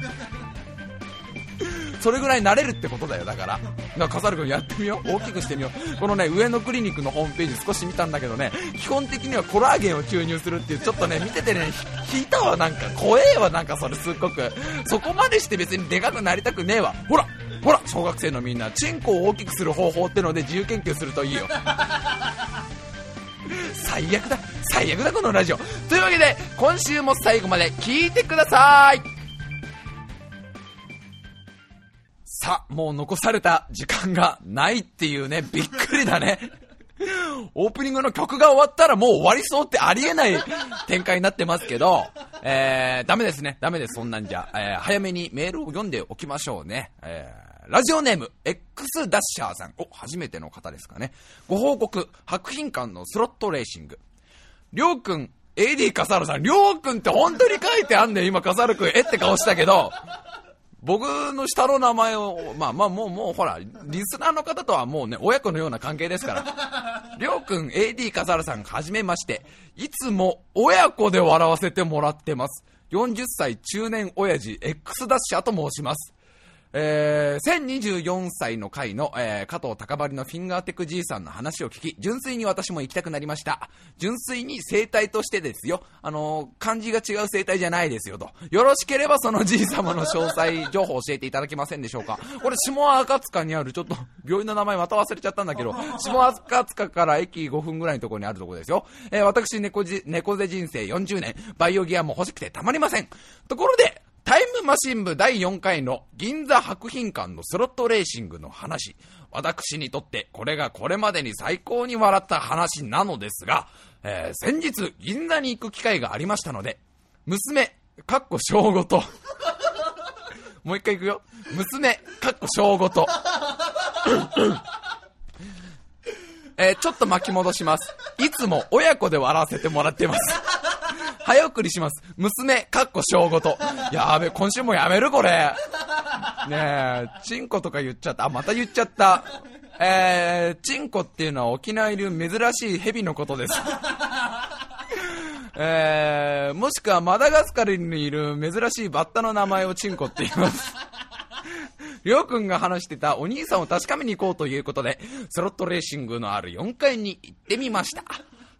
それぐらい慣れるってことだよだから。だから笠原君やってみよう。大きくしてみよう。このね上野クリニックのホームページ少し見たんだけどね。基本的にはコラーゲンを注入するっていうちょっとね見ててね引いたわ。なんか怖えわ。なんかそれすっごく。そこまでして別にでかくなりたくねえわ。ほらほら小学生のみんな。チンコを大きくする方法ってので自由研究するといいよ。最悪だ。最悪だこのラジオ。というわけで今週も最後まで聞いてください。さ、もう残された時間がないっていうね、びっくりだね。オープニングの曲が終わったらもう終わりそうってありえない展開になってますけど、えー、ダメですね。ダメです、そんなんじゃ。えー、早めにメールを読んでおきましょうね。えー、ラジオネーム、X ダッシャーさん。お、初めての方ですかね。ご報告、白品館のスロットレーシング。りょうくん、AD カサルさん、りょうくんって本当に書いてあんねん、今カサルくん、えって顔したけど、僕の下の名前を、まあまあもうもうほら、リスナーの方とはもうね、親子のような関係ですから。りょうくん AD 笠原さんはじめまして、いつも親子で笑わせてもらってます。40歳中年親父 X ダッシャーと申します。えー、1024歳の回の、えー、加藤高張のフィンガーテックじいさんの話を聞き、純粋に私も行きたくなりました。純粋に生態としてですよ。あのー、漢字が違う生態じゃないですよと。よろしければそのじい様の詳細情報を教えていただけませんでしょうか。これ、下赤塚にある、ちょっと、病院の名前また忘れちゃったんだけど、下赤塚から駅5分ぐらいのところにあるところですよ。えー、私、猫じ、猫背人生40年、バイオギアも欲しくてたまりません。ところで、タイムマシン部第4回の銀座博品館のスロットレーシングの話。私にとってこれがこれまでに最高に笑った話なのですが、えー、先日銀座に行く機会がありましたので、娘、かっこ小5と、もう一回行くよ。娘、かっこ小5と、えー、ちょっと巻き戻します。いつも親子で笑わせてもらってます。早送りします。娘、かっこ小5と。やべ、今週もやめるこれ。ねえ、チンコとか言っちゃった。あ、また言っちゃった。えー、チンコっていうのは沖縄いる珍しい蛇のことです。えー、もしくはマダガスカルにいる珍しいバッタの名前をチンコって言います。りょうくんが話してたお兄さんを確かめに行こうということで、スロットレーシングのある4階に行ってみました。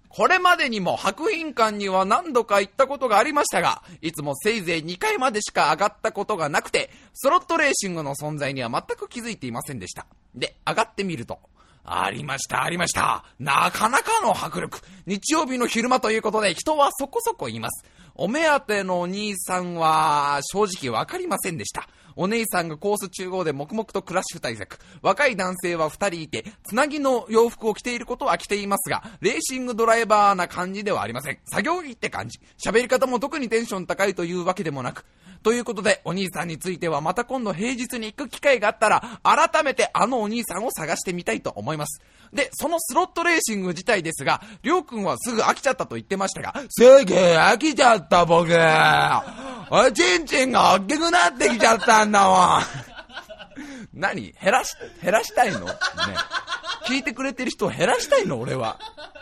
これまでにも白品館には何度か行ったことがありましたが、いつもせいぜい2回までしか上がったことがなくて、スロットレーシングの存在には全く気づいていませんでした。で、上がってみると、ありました、ありました。なかなかの迫力。日曜日の昼間ということで人はそこそこいます。お目当てのお兄さんは正直わかりませんでした。お姉さんがコース中央で黙々とクラッシュ対策。若い男性は二人いて、つなぎの洋服を着ていることは着ていますが、レーシングドライバーな感じではありません。作業着って感じ。喋り方も特にテンション高いというわけでもなく、ということで、お兄さんについてはまた今度平日に行く機会があったら、改めてあのお兄さんを探してみたいと思います。で、そのスロットレーシング自体ですが、りょうくんはすぐ飽きちゃったと言ってましたが、すげえ飽きちゃった僕。おちんちんが大きくなってきちゃったんだもん。何？減らし、減らしたいの？ね。聞いてくれてる人を減らしたいの？俺は。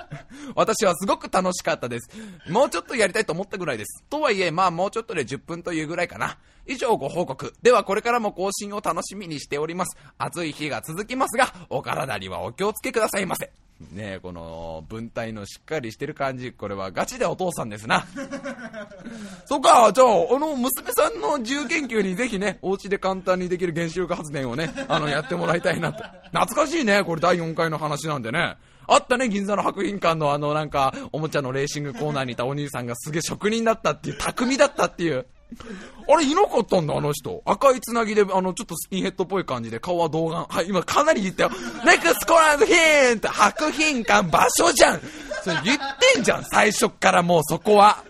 私はすごく楽しかったです。もうちょっとやりたいと思ったぐらいです。とはいえ、まあもうちょっとで10分というぐらいかな。以上ご報告。ではこれからも更新を楽しみにしております。暑い日が続きますが、お体にはお気をつけくださいませ。ねこの文体のしっかりしてる感じ、これはガチでお父さんですな。そっか、じゃあ、あの、娘さんの自由研究にぜひね、お家で簡単にできる原子力発電をね、あの、やってもらいたいなと。懐かしいね、これ第4回の話なんでね。あったね、銀座の博品館のあの、なんか、おもちゃのレーシングコーナーにいたお兄さんがすげえ職人だったっていう、匠だったっていう。あれ、いなかったんだ、あの人。赤いつなぎで、あの、ちょっとスピンヘッドっぽい感じで、顔は童顔。はい、今かなり言ったよ。ネクスコランドヒント白品館場所じゃんそれ言ってんじゃん、最初からもうそこは。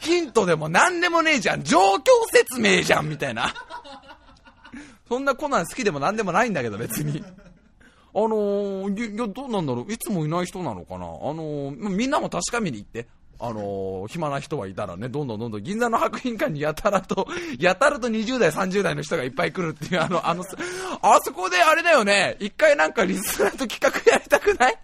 ヒントでも何でもねえじゃん。状況説明じゃん、みたいな。そんなコナン好きでも何でもないんだけど、別に。あのー、いや、どうなんだろう。いつもいない人なのかな。あのー、みんなも確かめに行って。あのー、暇な人はいたらね、どんどんどんどん銀座の白品館にやたらと、やたらと20代、30代の人がいっぱい来るっていう、あの、あの、あそこであれだよね、一回なんかリスナーと企画やりたくない？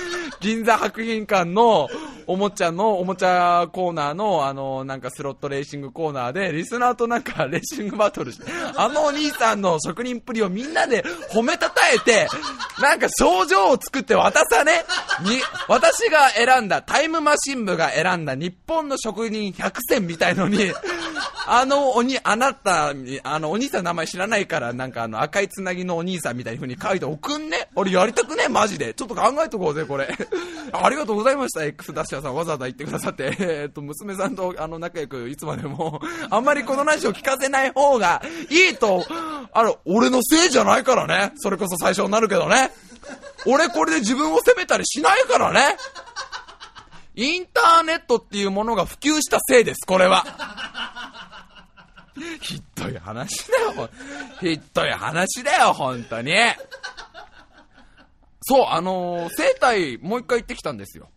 銀座博品館のおもちゃの、おもちゃコーナーの、あの、なんかスロットレーシングコーナーで、リスナーとなんかレーシングバトルして、あのお兄さんの職人っぷりをみんなで褒めたたえて、なんか症状を作って渡さね、に、私が選んだ、タイムマシン部が選んだ日本の職人100選みたいのに、あのおに、あなた、あのお兄さんの名前知らないから、なんかあの赤いつなぎのお兄さんみたいに風に書いて送んね。俺やりたくねマジで。ちょっと考えとこうぜ、これ。ありがとうございました、X ダッシャーさん。わざわざ言ってくださって。え、っと、娘さんとあの仲良くいつまでも、あんまりこの話を聞かせない方がいいと、あの、俺のせいじゃないからね。それこそ最初になるけどね。俺これで自分を責めたりしないからね。インターネットっていうものが普及したせいです、これは。ひどい話だよ。ひどい話だよ、本当に。そう、あのー、生体、もう一回行ってきたんですよ。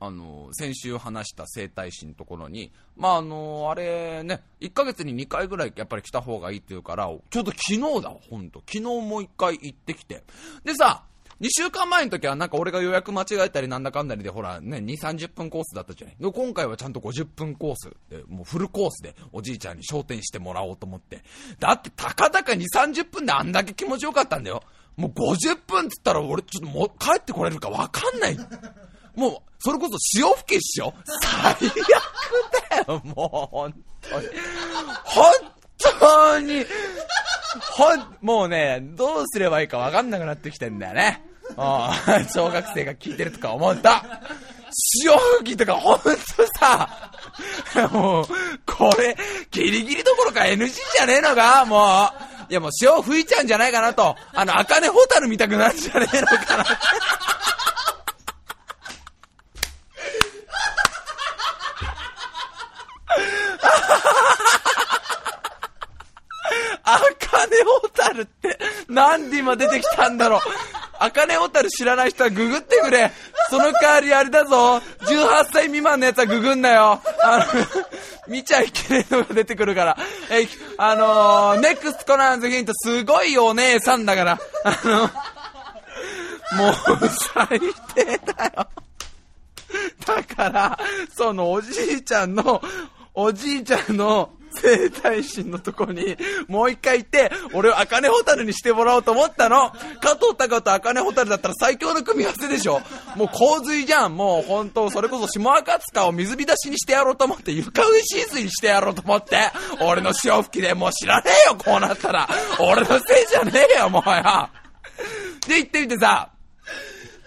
あのー、先週話した生体師のところに、まあ、あのー、あれね、1ヶ月に2回ぐらいやっぱり来た方がいいって言うから、ちょうど昨日だ、ほんと。昨日もう一回行ってきて。でさ、2週間前の時はなんか俺が予約間違えたりなんだかんだりでほらね、2、30分コースだったじゃない。で、今回はちゃんと50分コースで、もうフルコースでおじいちゃんに焦点してもらおうと思って。だってたかだか2、30分であんだけ気持ちよかったんだよ。もう50分っつったら俺ちょっともう帰ってこれるかわかんない。もう、それこそ潮吹きっしょ？最悪だよ、もう、本当に。本当に、ほん、もうね、どうすればいいかわかんなくなってきてんだよね。小学生が聞いてるとか思った。潮吹きとかほんとさ、もう、これ、ギリギリどころか NG じゃねえのかもう。いやもう潮吹いちゃうんじゃないかなと。あの、茜ホタル見たくなるんじゃねえのかな。あかねホタルって、なんで今出てきたんだろう。あかねホタル知らない人はググってくれ。その代わりあれだぞ。18歳未満のやつはググんなよ。あの、見ちゃいけないのが出てくるから。え、あのー、ネクストコナンズヒントすごいお姉さんだから。あの、もう最低だよ。だから、そのおじいちゃんの、おじいちゃんの生体師のとこに、もう一回行って、俺を茜ホタルにしてもらおうと思ったの。加藤隆と茜ホタルだったら最強の組み合わせでしょ。もう洪水じゃん。もう本当、それこそ下赤塚を水浸しにしてやろうと思って、床上浸水にしてやろうと思って、俺の潮吹きでもう知らねえよ、こうなったら。俺のせいじゃねえよ、もうよ。で、行ってみてさ、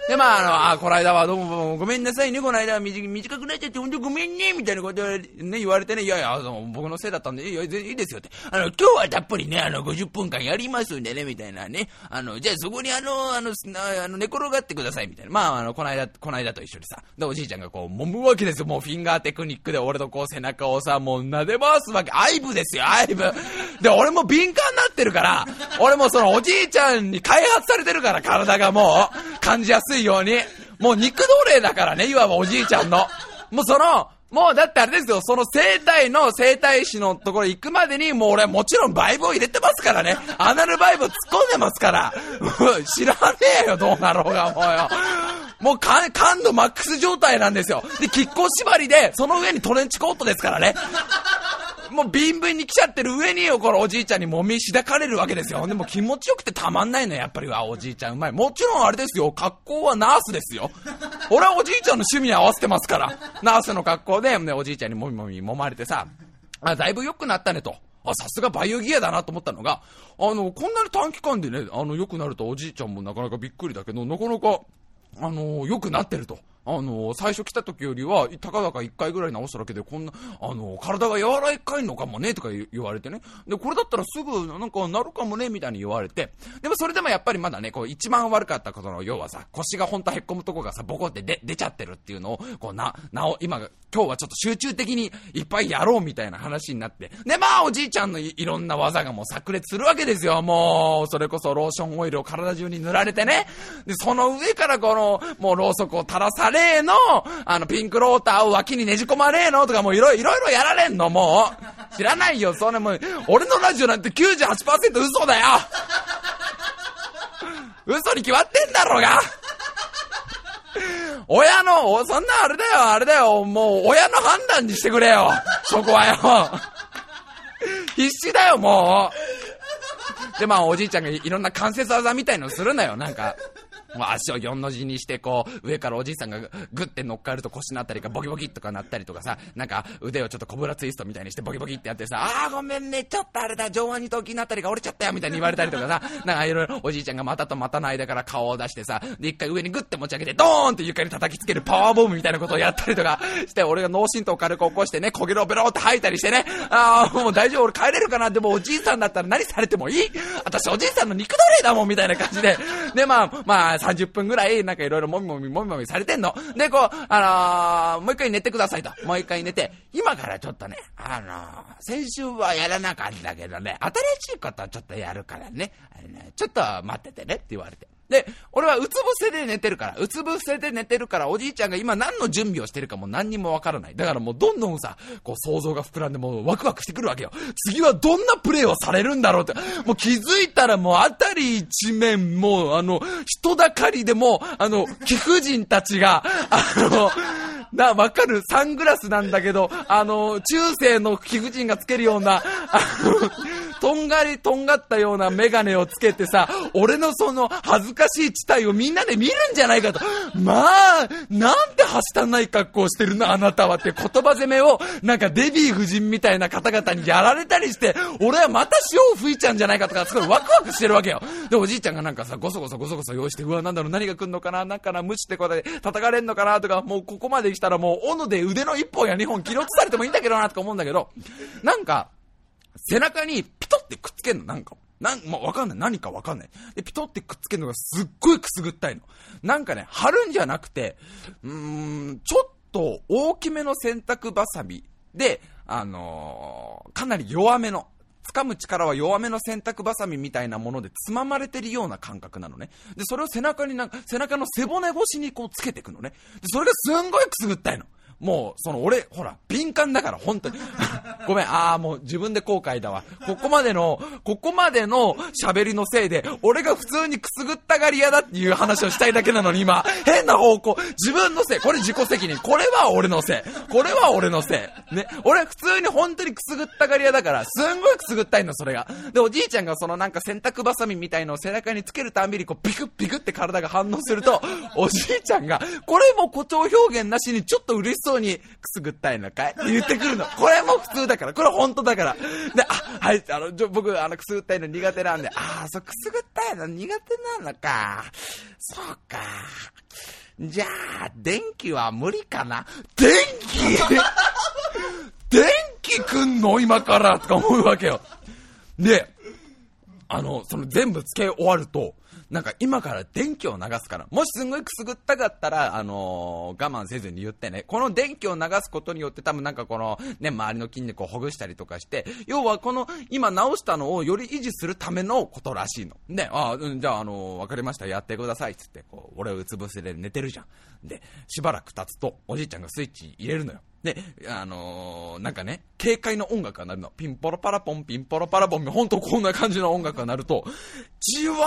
で、まあ、あの、あ、この間はどうもごめんなさいね、この間は短くなっちゃって、ほんとごめんね、みたいなことね、言われてね、いやいや、僕のせいだったんで、いや、いいですよって。あの、今日はたっぷりね、あの、50分間やりますんでね、みたいなね。あの、じゃあそこにあの、あの、あの寝転がってください、みたいな。まあ、あの、この間、この間と一緒にさ。で、おじいちゃんがこう、揉むわけですよ。もうフィンガーテクニックで俺のこう背中をさ、もう撫で回すわけ。アイブですよ、アイブ。で、俺も敏感になってるから、俺もそのおじいちゃんに開発されてるから、体がもう、感じやすいように。もう肉奴隷だからね、いわばおじいちゃんの。もうその、もうだってあれですよ、その生体の生体師のところ行くまでに、もう俺はもちろんバイブを入れてますからね。アナルバイブ突っ込んでますから。知らねえよ、どうなろうが、もうよ。もう感度マックス状態なんですよ。で、亀甲縛りで、その上にトレンチコートですからね。もうビンビンに来ちゃってる上によ、このおじいちゃんにもみしだかれるわけですよ。でも気持ちよくてたまんないのやっぱりはおじいちゃんうまい。もちろんあれですよ、格好はナースですよ。俺はおじいちゃんの趣味に合わせてますから。ナースの格好で、ね、おじいちゃんにもみもみ揉まれてさ、あ、だいぶ良くなったねと。あ、さすがバイオギアだなと思ったのが、あの、こんなに短期間でね、あの、良くなるとおじいちゃんもなかなかびっくりだけど、なかなか、あの、良くなってると。あの、最初来た時よりは、たかだか1回ぐらい直しただけで、こんな、あの、体が柔らかいのかもね、とか言われてね。で、これだったらすぐ、なんか、なるかもね、みたいに言われて。でもそれでもやっぱりまだね、こう、一番悪かったことの、要はさ、腰が本当はへっこむとこがさ、ボコって出、出ちゃってるっていうのを、こう、な、なお、今、今日はちょっと集中的にいっぱいやろうみたいな話になって。で、まあ、おじいちゃんのいろんな技がもう炸裂するわけですよ。もう、それこそローションオイルを体中に塗られてね。で、その上からこの、もうろうそくを垂らされの、あの、ピンクローターを脇にねじ込まれえのとかもういろいろやられんの、もう。知らないよ、それもう、俺のラジオなんて98%嘘だよ嘘に決まってんだろうが親の、そんなあれだよ、あれだよ、もう親の判断にしてくれよ。そこはよ。必死だよ、もう。で、まあ、おじいちゃんがいろんな関節技みたいのするなよ、なんか。もう足を4の字にしてこう上からおじいさんがグッて乗っかると腰のあたりがボキボキとかなったりとかさなんか腕をちょっとコブラツイストみたいにしてボキボキってやってさあーごめんねちょっとあれだ上腕二頭筋のあたりが折れちゃったよみたいに言われたりとかさなんかいろいろおじいちゃんが股と股の間から顔を出してさで一回上にグッて持ち上げてドーンって床に叩きつけるパワーボムみたいなことをやったりとかして俺が脳震盪を軽く起こしてね焦げろベロって吐いたりしてねああもう大丈夫俺帰れるかなでもおじいさんだったら何されてもいい？私おじいさんの肉奴隷だもんみたいな感じで。でまあまあ30分ぐらい、なんかいろいろもみもみもみもみされてんの。で、こう、あのー、もう一回寝てくださいと。もう一回寝て、今からちょっとね、あのー、先週はやらなかったけどね、新しいことちょっとやるからね、ねちょっと待っててねって言われて。で、俺はうつ伏せで寝てるから、うつ伏せで寝てるから、おじいちゃんが今何の準備をしてるかも何にもわからない。だからもうどんどんさ、こう想像が膨らんでもうワクワクしてくるわけよ。次はどんなプレイをされるんだろうって。もう気づいたらもうあたり一面、もうあの、人だかりでも、あの、貴婦人たちが、あの、な、わかる？サングラスなんだけど、あの、中世の貴婦人がつけるような、とんがり、とんがったようなメガネをつけてさ、俺のその恥ずかしい地帯をみんなで見るんじゃないかと。まあ、なんてはしたない格好をしてるの？あなたはって言葉攻めを、なんかデヴィ夫人みたいな方々にやられたりして、俺はまた潮を吹いちゃうんじゃないかとか、すごいワクワクしてるわけよ。で、おじいちゃんがなんかさ、ごそごそごそごそ用意して、うわ、なんだろう、何が来んのかな、なんかな、無視ってことで叩かれんのかなとか、もうここまで来たらもう、斧で腕の一本や二本切り落とされてもいいんだけどなとか思うんだけど、なんか、背中にピトってくっつけんの、なんか。なん、まあ、わかんない。何かわかんない。で、ピトってくっつけるのがすっごいくすぐったいの。なんかね、貼るんじゃなくて、うーん、ちょっと大きめの洗濯バサミで、あのー、かなり弱めの、掴む力は弱めの洗濯バサミみたいなものでつままれてるような感覚なのね。で、それを背中になんか、背中の背骨越しにこうつけていくのね。で、それがすんごいくすぐったいの。もう、その俺、ほら、敏感だから、本当に。ごめん、ああ、もう自分で後悔だわ。ここまでの、ここまでの喋りのせいで、俺が普通にくすぐったがり屋だっていう話をしたいだけなのに今、変な方向、自分のせい、これ自己責任、これは俺のせい、これは俺のせい。ね、俺普通に本当にくすぐったがり屋だから、すんごいくすぐったいの、それが。で、おじいちゃんがそのなんか洗濯バサミみたいのを背中につけるたんびに、こう、ピクッピクって体が反応すると、おじいちゃんが、これも誇張表現なしにちょっと嬉しそうに、くすぐったいのかい？っ て言ってくるの。これも普通だから。これ本当だから。で、あ、はい、あの、僕、あの、くすぐったいの苦手なんで、ああ、そう、くすぐったいの苦手なのか。そうか。じゃあ、電気は無理かな？電気？電気くんの？今から？とか思うわけよ。で、あの、その全部付け終わると、なんか今から電気を流すから、もしすんごいくすぐったかったら、あのー、我慢せずに言ってね、この電気を流すことによって多分なんかこの、ね、周りの筋肉をほぐしたりとかして、要はこの、今直したのをより維持するためのことらしいの。で、あうん、じゃあ、あのー、わかりました、やってください、つって、こう、俺をうつ伏せで寝てるじゃん。で、しばらく経つと、おじいちゃんがスイッチ入れるのよ。で、あのー、なんかね、軽快な音楽が鳴るの。ピンポロパラポン、ピンポロパラポン、ほんとこんな感じの音楽が鳴ると、じわ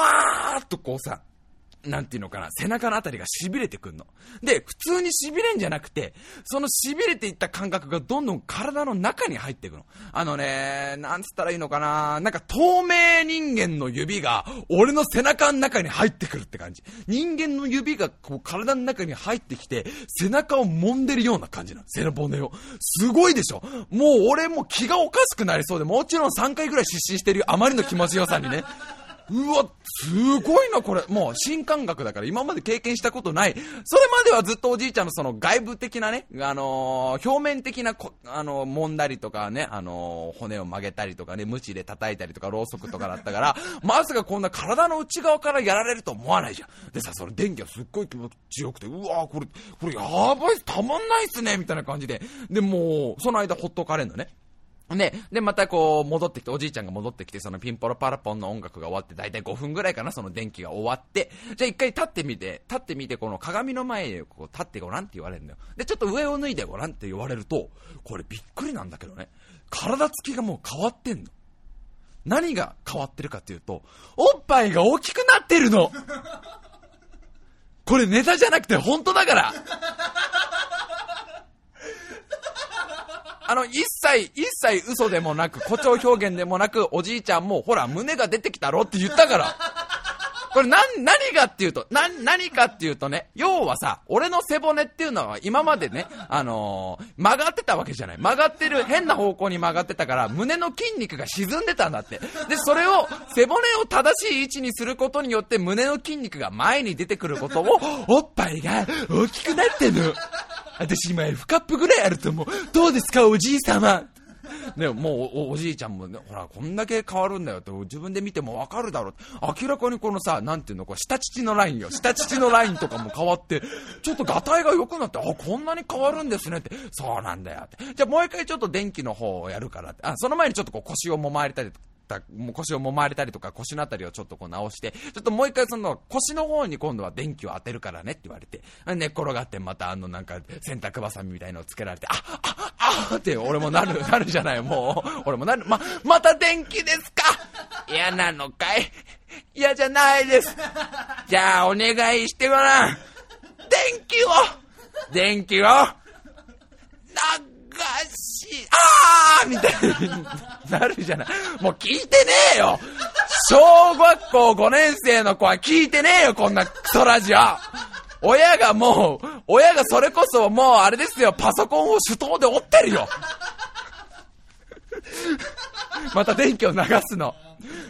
ーっとこうさ、なんていうのかな、背中のあたりが痺れてくんの。で、普通に痺れんじゃなくて、その痺れていった感覚がどんどん体の中に入っていくの。あのね、なんつったらいいのかな、なんか透明人間の指が俺の背中の中に入ってくるって感じ。人間の指がこう体の中に入ってきて、背中を揉んでるような感じなの。背骨を。すごいでしょもう俺も気がおかしくなりそうで、もちろん3回ぐらい失神してる。あまりの気持ちよさにね。うわ、すごいな、これ。もう、新感覚だから、今まで経験したことない。それまではずっとおじいちゃんのその外部的なね、あのー、表面的なこ、あのー、揉んだりとかね、あのー、骨を曲げたりとかね、無知で叩いたりとか、ろうそくとかだったから、まさかこんな体の内側からやられると思わないじゃん。でさ、それ電気がすっごい気持ちよくて、うわこれ、これやばいたまんないっすね、みたいな感じで。で、もう、その間ほっとかれんのね。で、で、またこう、戻ってきて、おじいちゃんが戻ってきて、そのピンポロパラポンの音楽が終わって、だいたい5分ぐらいかな、その電気が終わって、じゃあ一回立ってみて、立ってみて、この鏡の前へこう立ってごらんって言われるんだよ。で、ちょっと上を脱いでごらんって言われると、これびっくりなんだけどね、体つきがもう変わってんの。何が変わってるかっていうと、おっぱいが大きくなってるのこれネタじゃなくて本当だからあの、一切、一切嘘でもなく、誇張表現でもなく、おじいちゃんも、ほら、胸が出てきたろって言ったから。これ何、何がっていうと、な、何かっていうとね、要はさ、俺の背骨っていうのは今までね、あのー、曲がってたわけじゃない。曲がってる、変な方向に曲がってたから、胸の筋肉が沈んでたんだって。で、それを、背骨を正しい位置にすることによって、胸の筋肉が前に出てくることを、おっぱいが大きくなってるの。私今 F カップぐらいあると思う。どうですか、おじい様。ね、もうおじいちゃんもね、ほら、こんだけ変わるんだよって自分で見てもわかるだろう。明らかにこのさ、なんていうの、こう下乳のラインよ。下乳のラインとかも変わって、ちょっとガタイが良くなって、あ、こんなに変わるんですねって、そうなんだよって。じゃあもう一回ちょっと電気の方をやるからって、あ、その前にちょっとこう腰をもまれたりた、もう腰を揉まれたりとか腰のあたりをちょっとこう直して、ちょっともう一回その腰の方に今度は電気を当てるからねって言われて、寝っ転がってまたあのなんか洗濯ばさみみたいのをつけられて、あ、あ、あって俺もなる、なるじゃない、もう。俺もなる。ま、また電気ですか？嫌なのかい？嫌じゃないです。じゃあお願いしてごらん。電気を電気をしい、あーみたいになるじゃない。もう聞いてねえよ小学校5年生の子は聞いてねえよ、こんなクソラジオ親がもう、親がそれこそもうあれですよ、パソコンを手刀で折ってるよまた電気を流すの。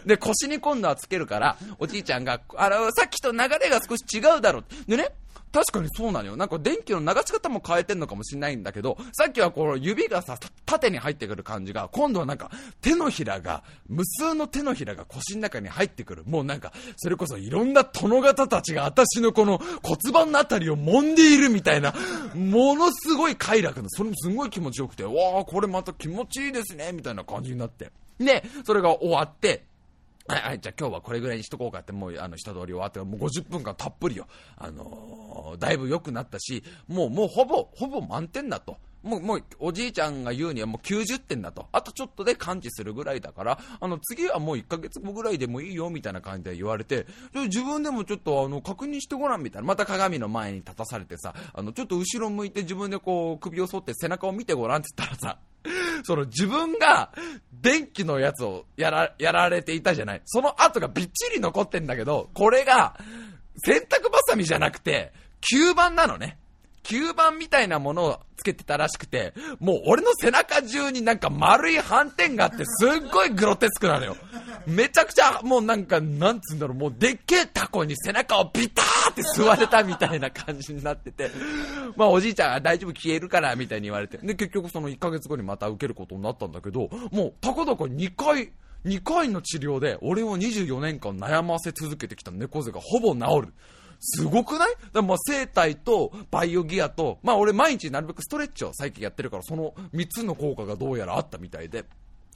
で、腰に今度はつけるから、おじいちゃんが、あの、さっきと流れが少し違うだろう。でね、確かにそうなのよ。なんか電気の流し方も変えてんのかもしれないんだけど、さっきはこの指がさ、縦に入ってくる感じが、今度はなんか手のひらが、無数の手のひらが腰の中に入ってくる。もうなんか、それこそいろんな殿方たちが私のこの骨盤のあたりを揉んでいるみたいな、ものすごい快楽の、それもすごい気持ちよくて、わあ、これまた気持ちいいですね、みたいな感じになって。で、それが終わって、はいはい、じゃあ今日はこれぐらいにしとこうかって、もう、あの、下通り終わって、もう50分間たっぷりよ。あのー、だいぶ良くなったし、もう、もうほぼ、ほぼ満点だと。もう、もう、おじいちゃんが言うにはもう90点だと。あとちょっとで感知するぐらいだから、あの、次はもう1ヶ月後ぐらいでもいいよ、みたいな感じで言われて、自分でもちょっと、あの、確認してごらん、みたいな。また鏡の前に立たされてさ、あの、ちょっと後ろ向いて自分でこう、首を反って背中を見てごらんって言ったらさ、その自分が電気のやつをやら、やられていたじゃない。その後がびっちり残ってんだけど、これが洗濯バサミじゃなくて、吸盤なのね。吸盤みたいなものをつけてたらしくて、もう俺の背中中になんか丸い斑点があってすっごいグロテスクなのよ。めちゃくちゃもうなんか、なんつうんだろう、もうでっけえタコに背中をビターって吸われたみたいな感じになってて、まあおじいちゃんが大丈夫消えるからみたいに言われて、で結局その1ヶ月後にまた受けることになったんだけど、もうたかだか2回、2回の治療で俺を24年間悩ませ続けてきた猫背がほぼ治る。すごくない？だまあ生体とバイオギアと、まあ俺毎日なるべくストレッチを最近やってるから、その3つの効果がどうやらあったみたいで。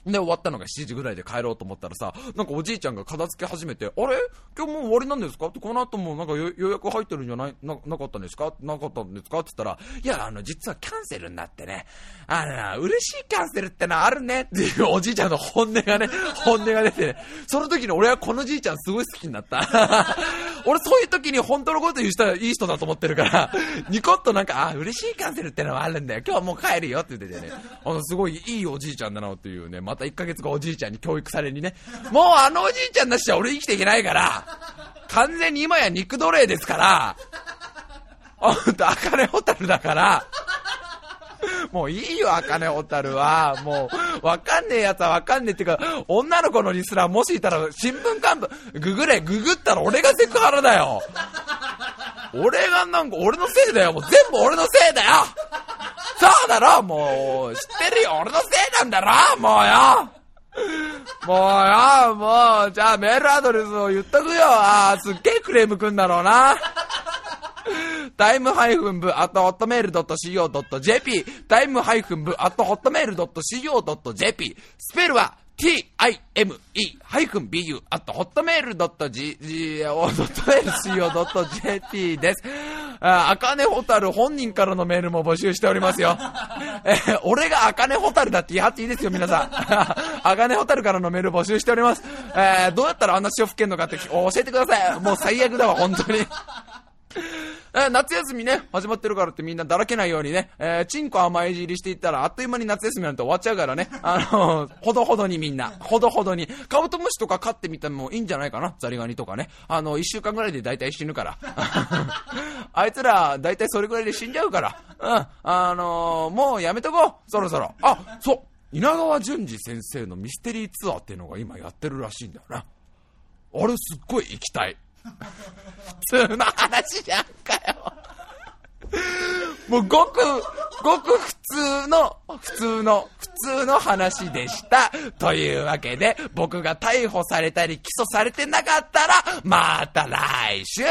で、終わったのが7時ぐらいで帰ろうと思ったらさ、なんかおじいちゃんが片付け始めて、あれ？今日もう終わりなんですか？って、この後もなんか予約入ってるんじゃない？な、なかったんですか？なかったんですか？って言ったら、いや、あの、実はキャンセルになってね、あの嬉しいキャンセルってのはあるね。っていうおじいちゃんの本音がね、本音が出てね、その時に俺はこのじいちゃんすごい好きになった。俺そういう時に本当のこと言う人はいい人だと思ってるから、ニコッとなんか、あ、嬉しいキャンセルってのはあるんだよ。今日はもう帰るよって言っててね、あの、すごいいいおじいちゃんだなっていうね、また1ヶ月後おじいちゃんに教育されにね、もうあのおじいちゃんなしじゃ俺生きていけないから、完全に今や肉奴隷ですから、ほんと、あかねホタルだから、もういいよ、あかねホタルは。もう、わかんねえやつはわかんねえっていうか、女の子のリスナーもしいたら、新聞幹部、ググれ、ググったら俺がセクハラだよ。俺がなんか、俺のせいだよ。もう全部俺のせいだよ。そうだろ。もう、知ってるよ。俺のせんだろ？もうよ。もうよ。もう、じゃあメールアドレスを言っとくよ。ああ、すっげえクレームくんだろうな。タイムハイフン部、あとホットメールドット .co.jp、タイムハイフン部、あとホットメールドット .co.jp、スペルは time-bu あと、ホットメール .go.co.jp です。あかねホタル本人からのメールも募集しておりますよ。えー、俺があかねホタルだって言い張っていいですよ、皆さん。あかねホタルからのメール募集しております。えー、どうやったらあんな塩吹けんのかって教えてください。もう最悪だわ、本当に。え夏休みね、始まってるからってみんなだらけないようにね、えー、チンコ甘え尻していったらあっという間に夏休みなんて終わっちゃうからね、あのー、ほどほどにみんな、ほどほどに、カブトムシとか飼ってみてもいいんじゃないかな、ザリガニとかね。あのー、一週間ぐらいで大体死ぬから。あいつら、大体それぐらいで死んじゃうから。うん、あのー、もうやめとこう、そろそろ。あ、そう稲川淳二先生のミステリーツアーっていうのが今やってるらしいんだよな。あれすっごい行きたい。普通の話じゃんかよ。もうごく、ごく普通の、普通の、普通の話でした。というわけで、僕が逮捕されたり起訴されてなかったら、また来週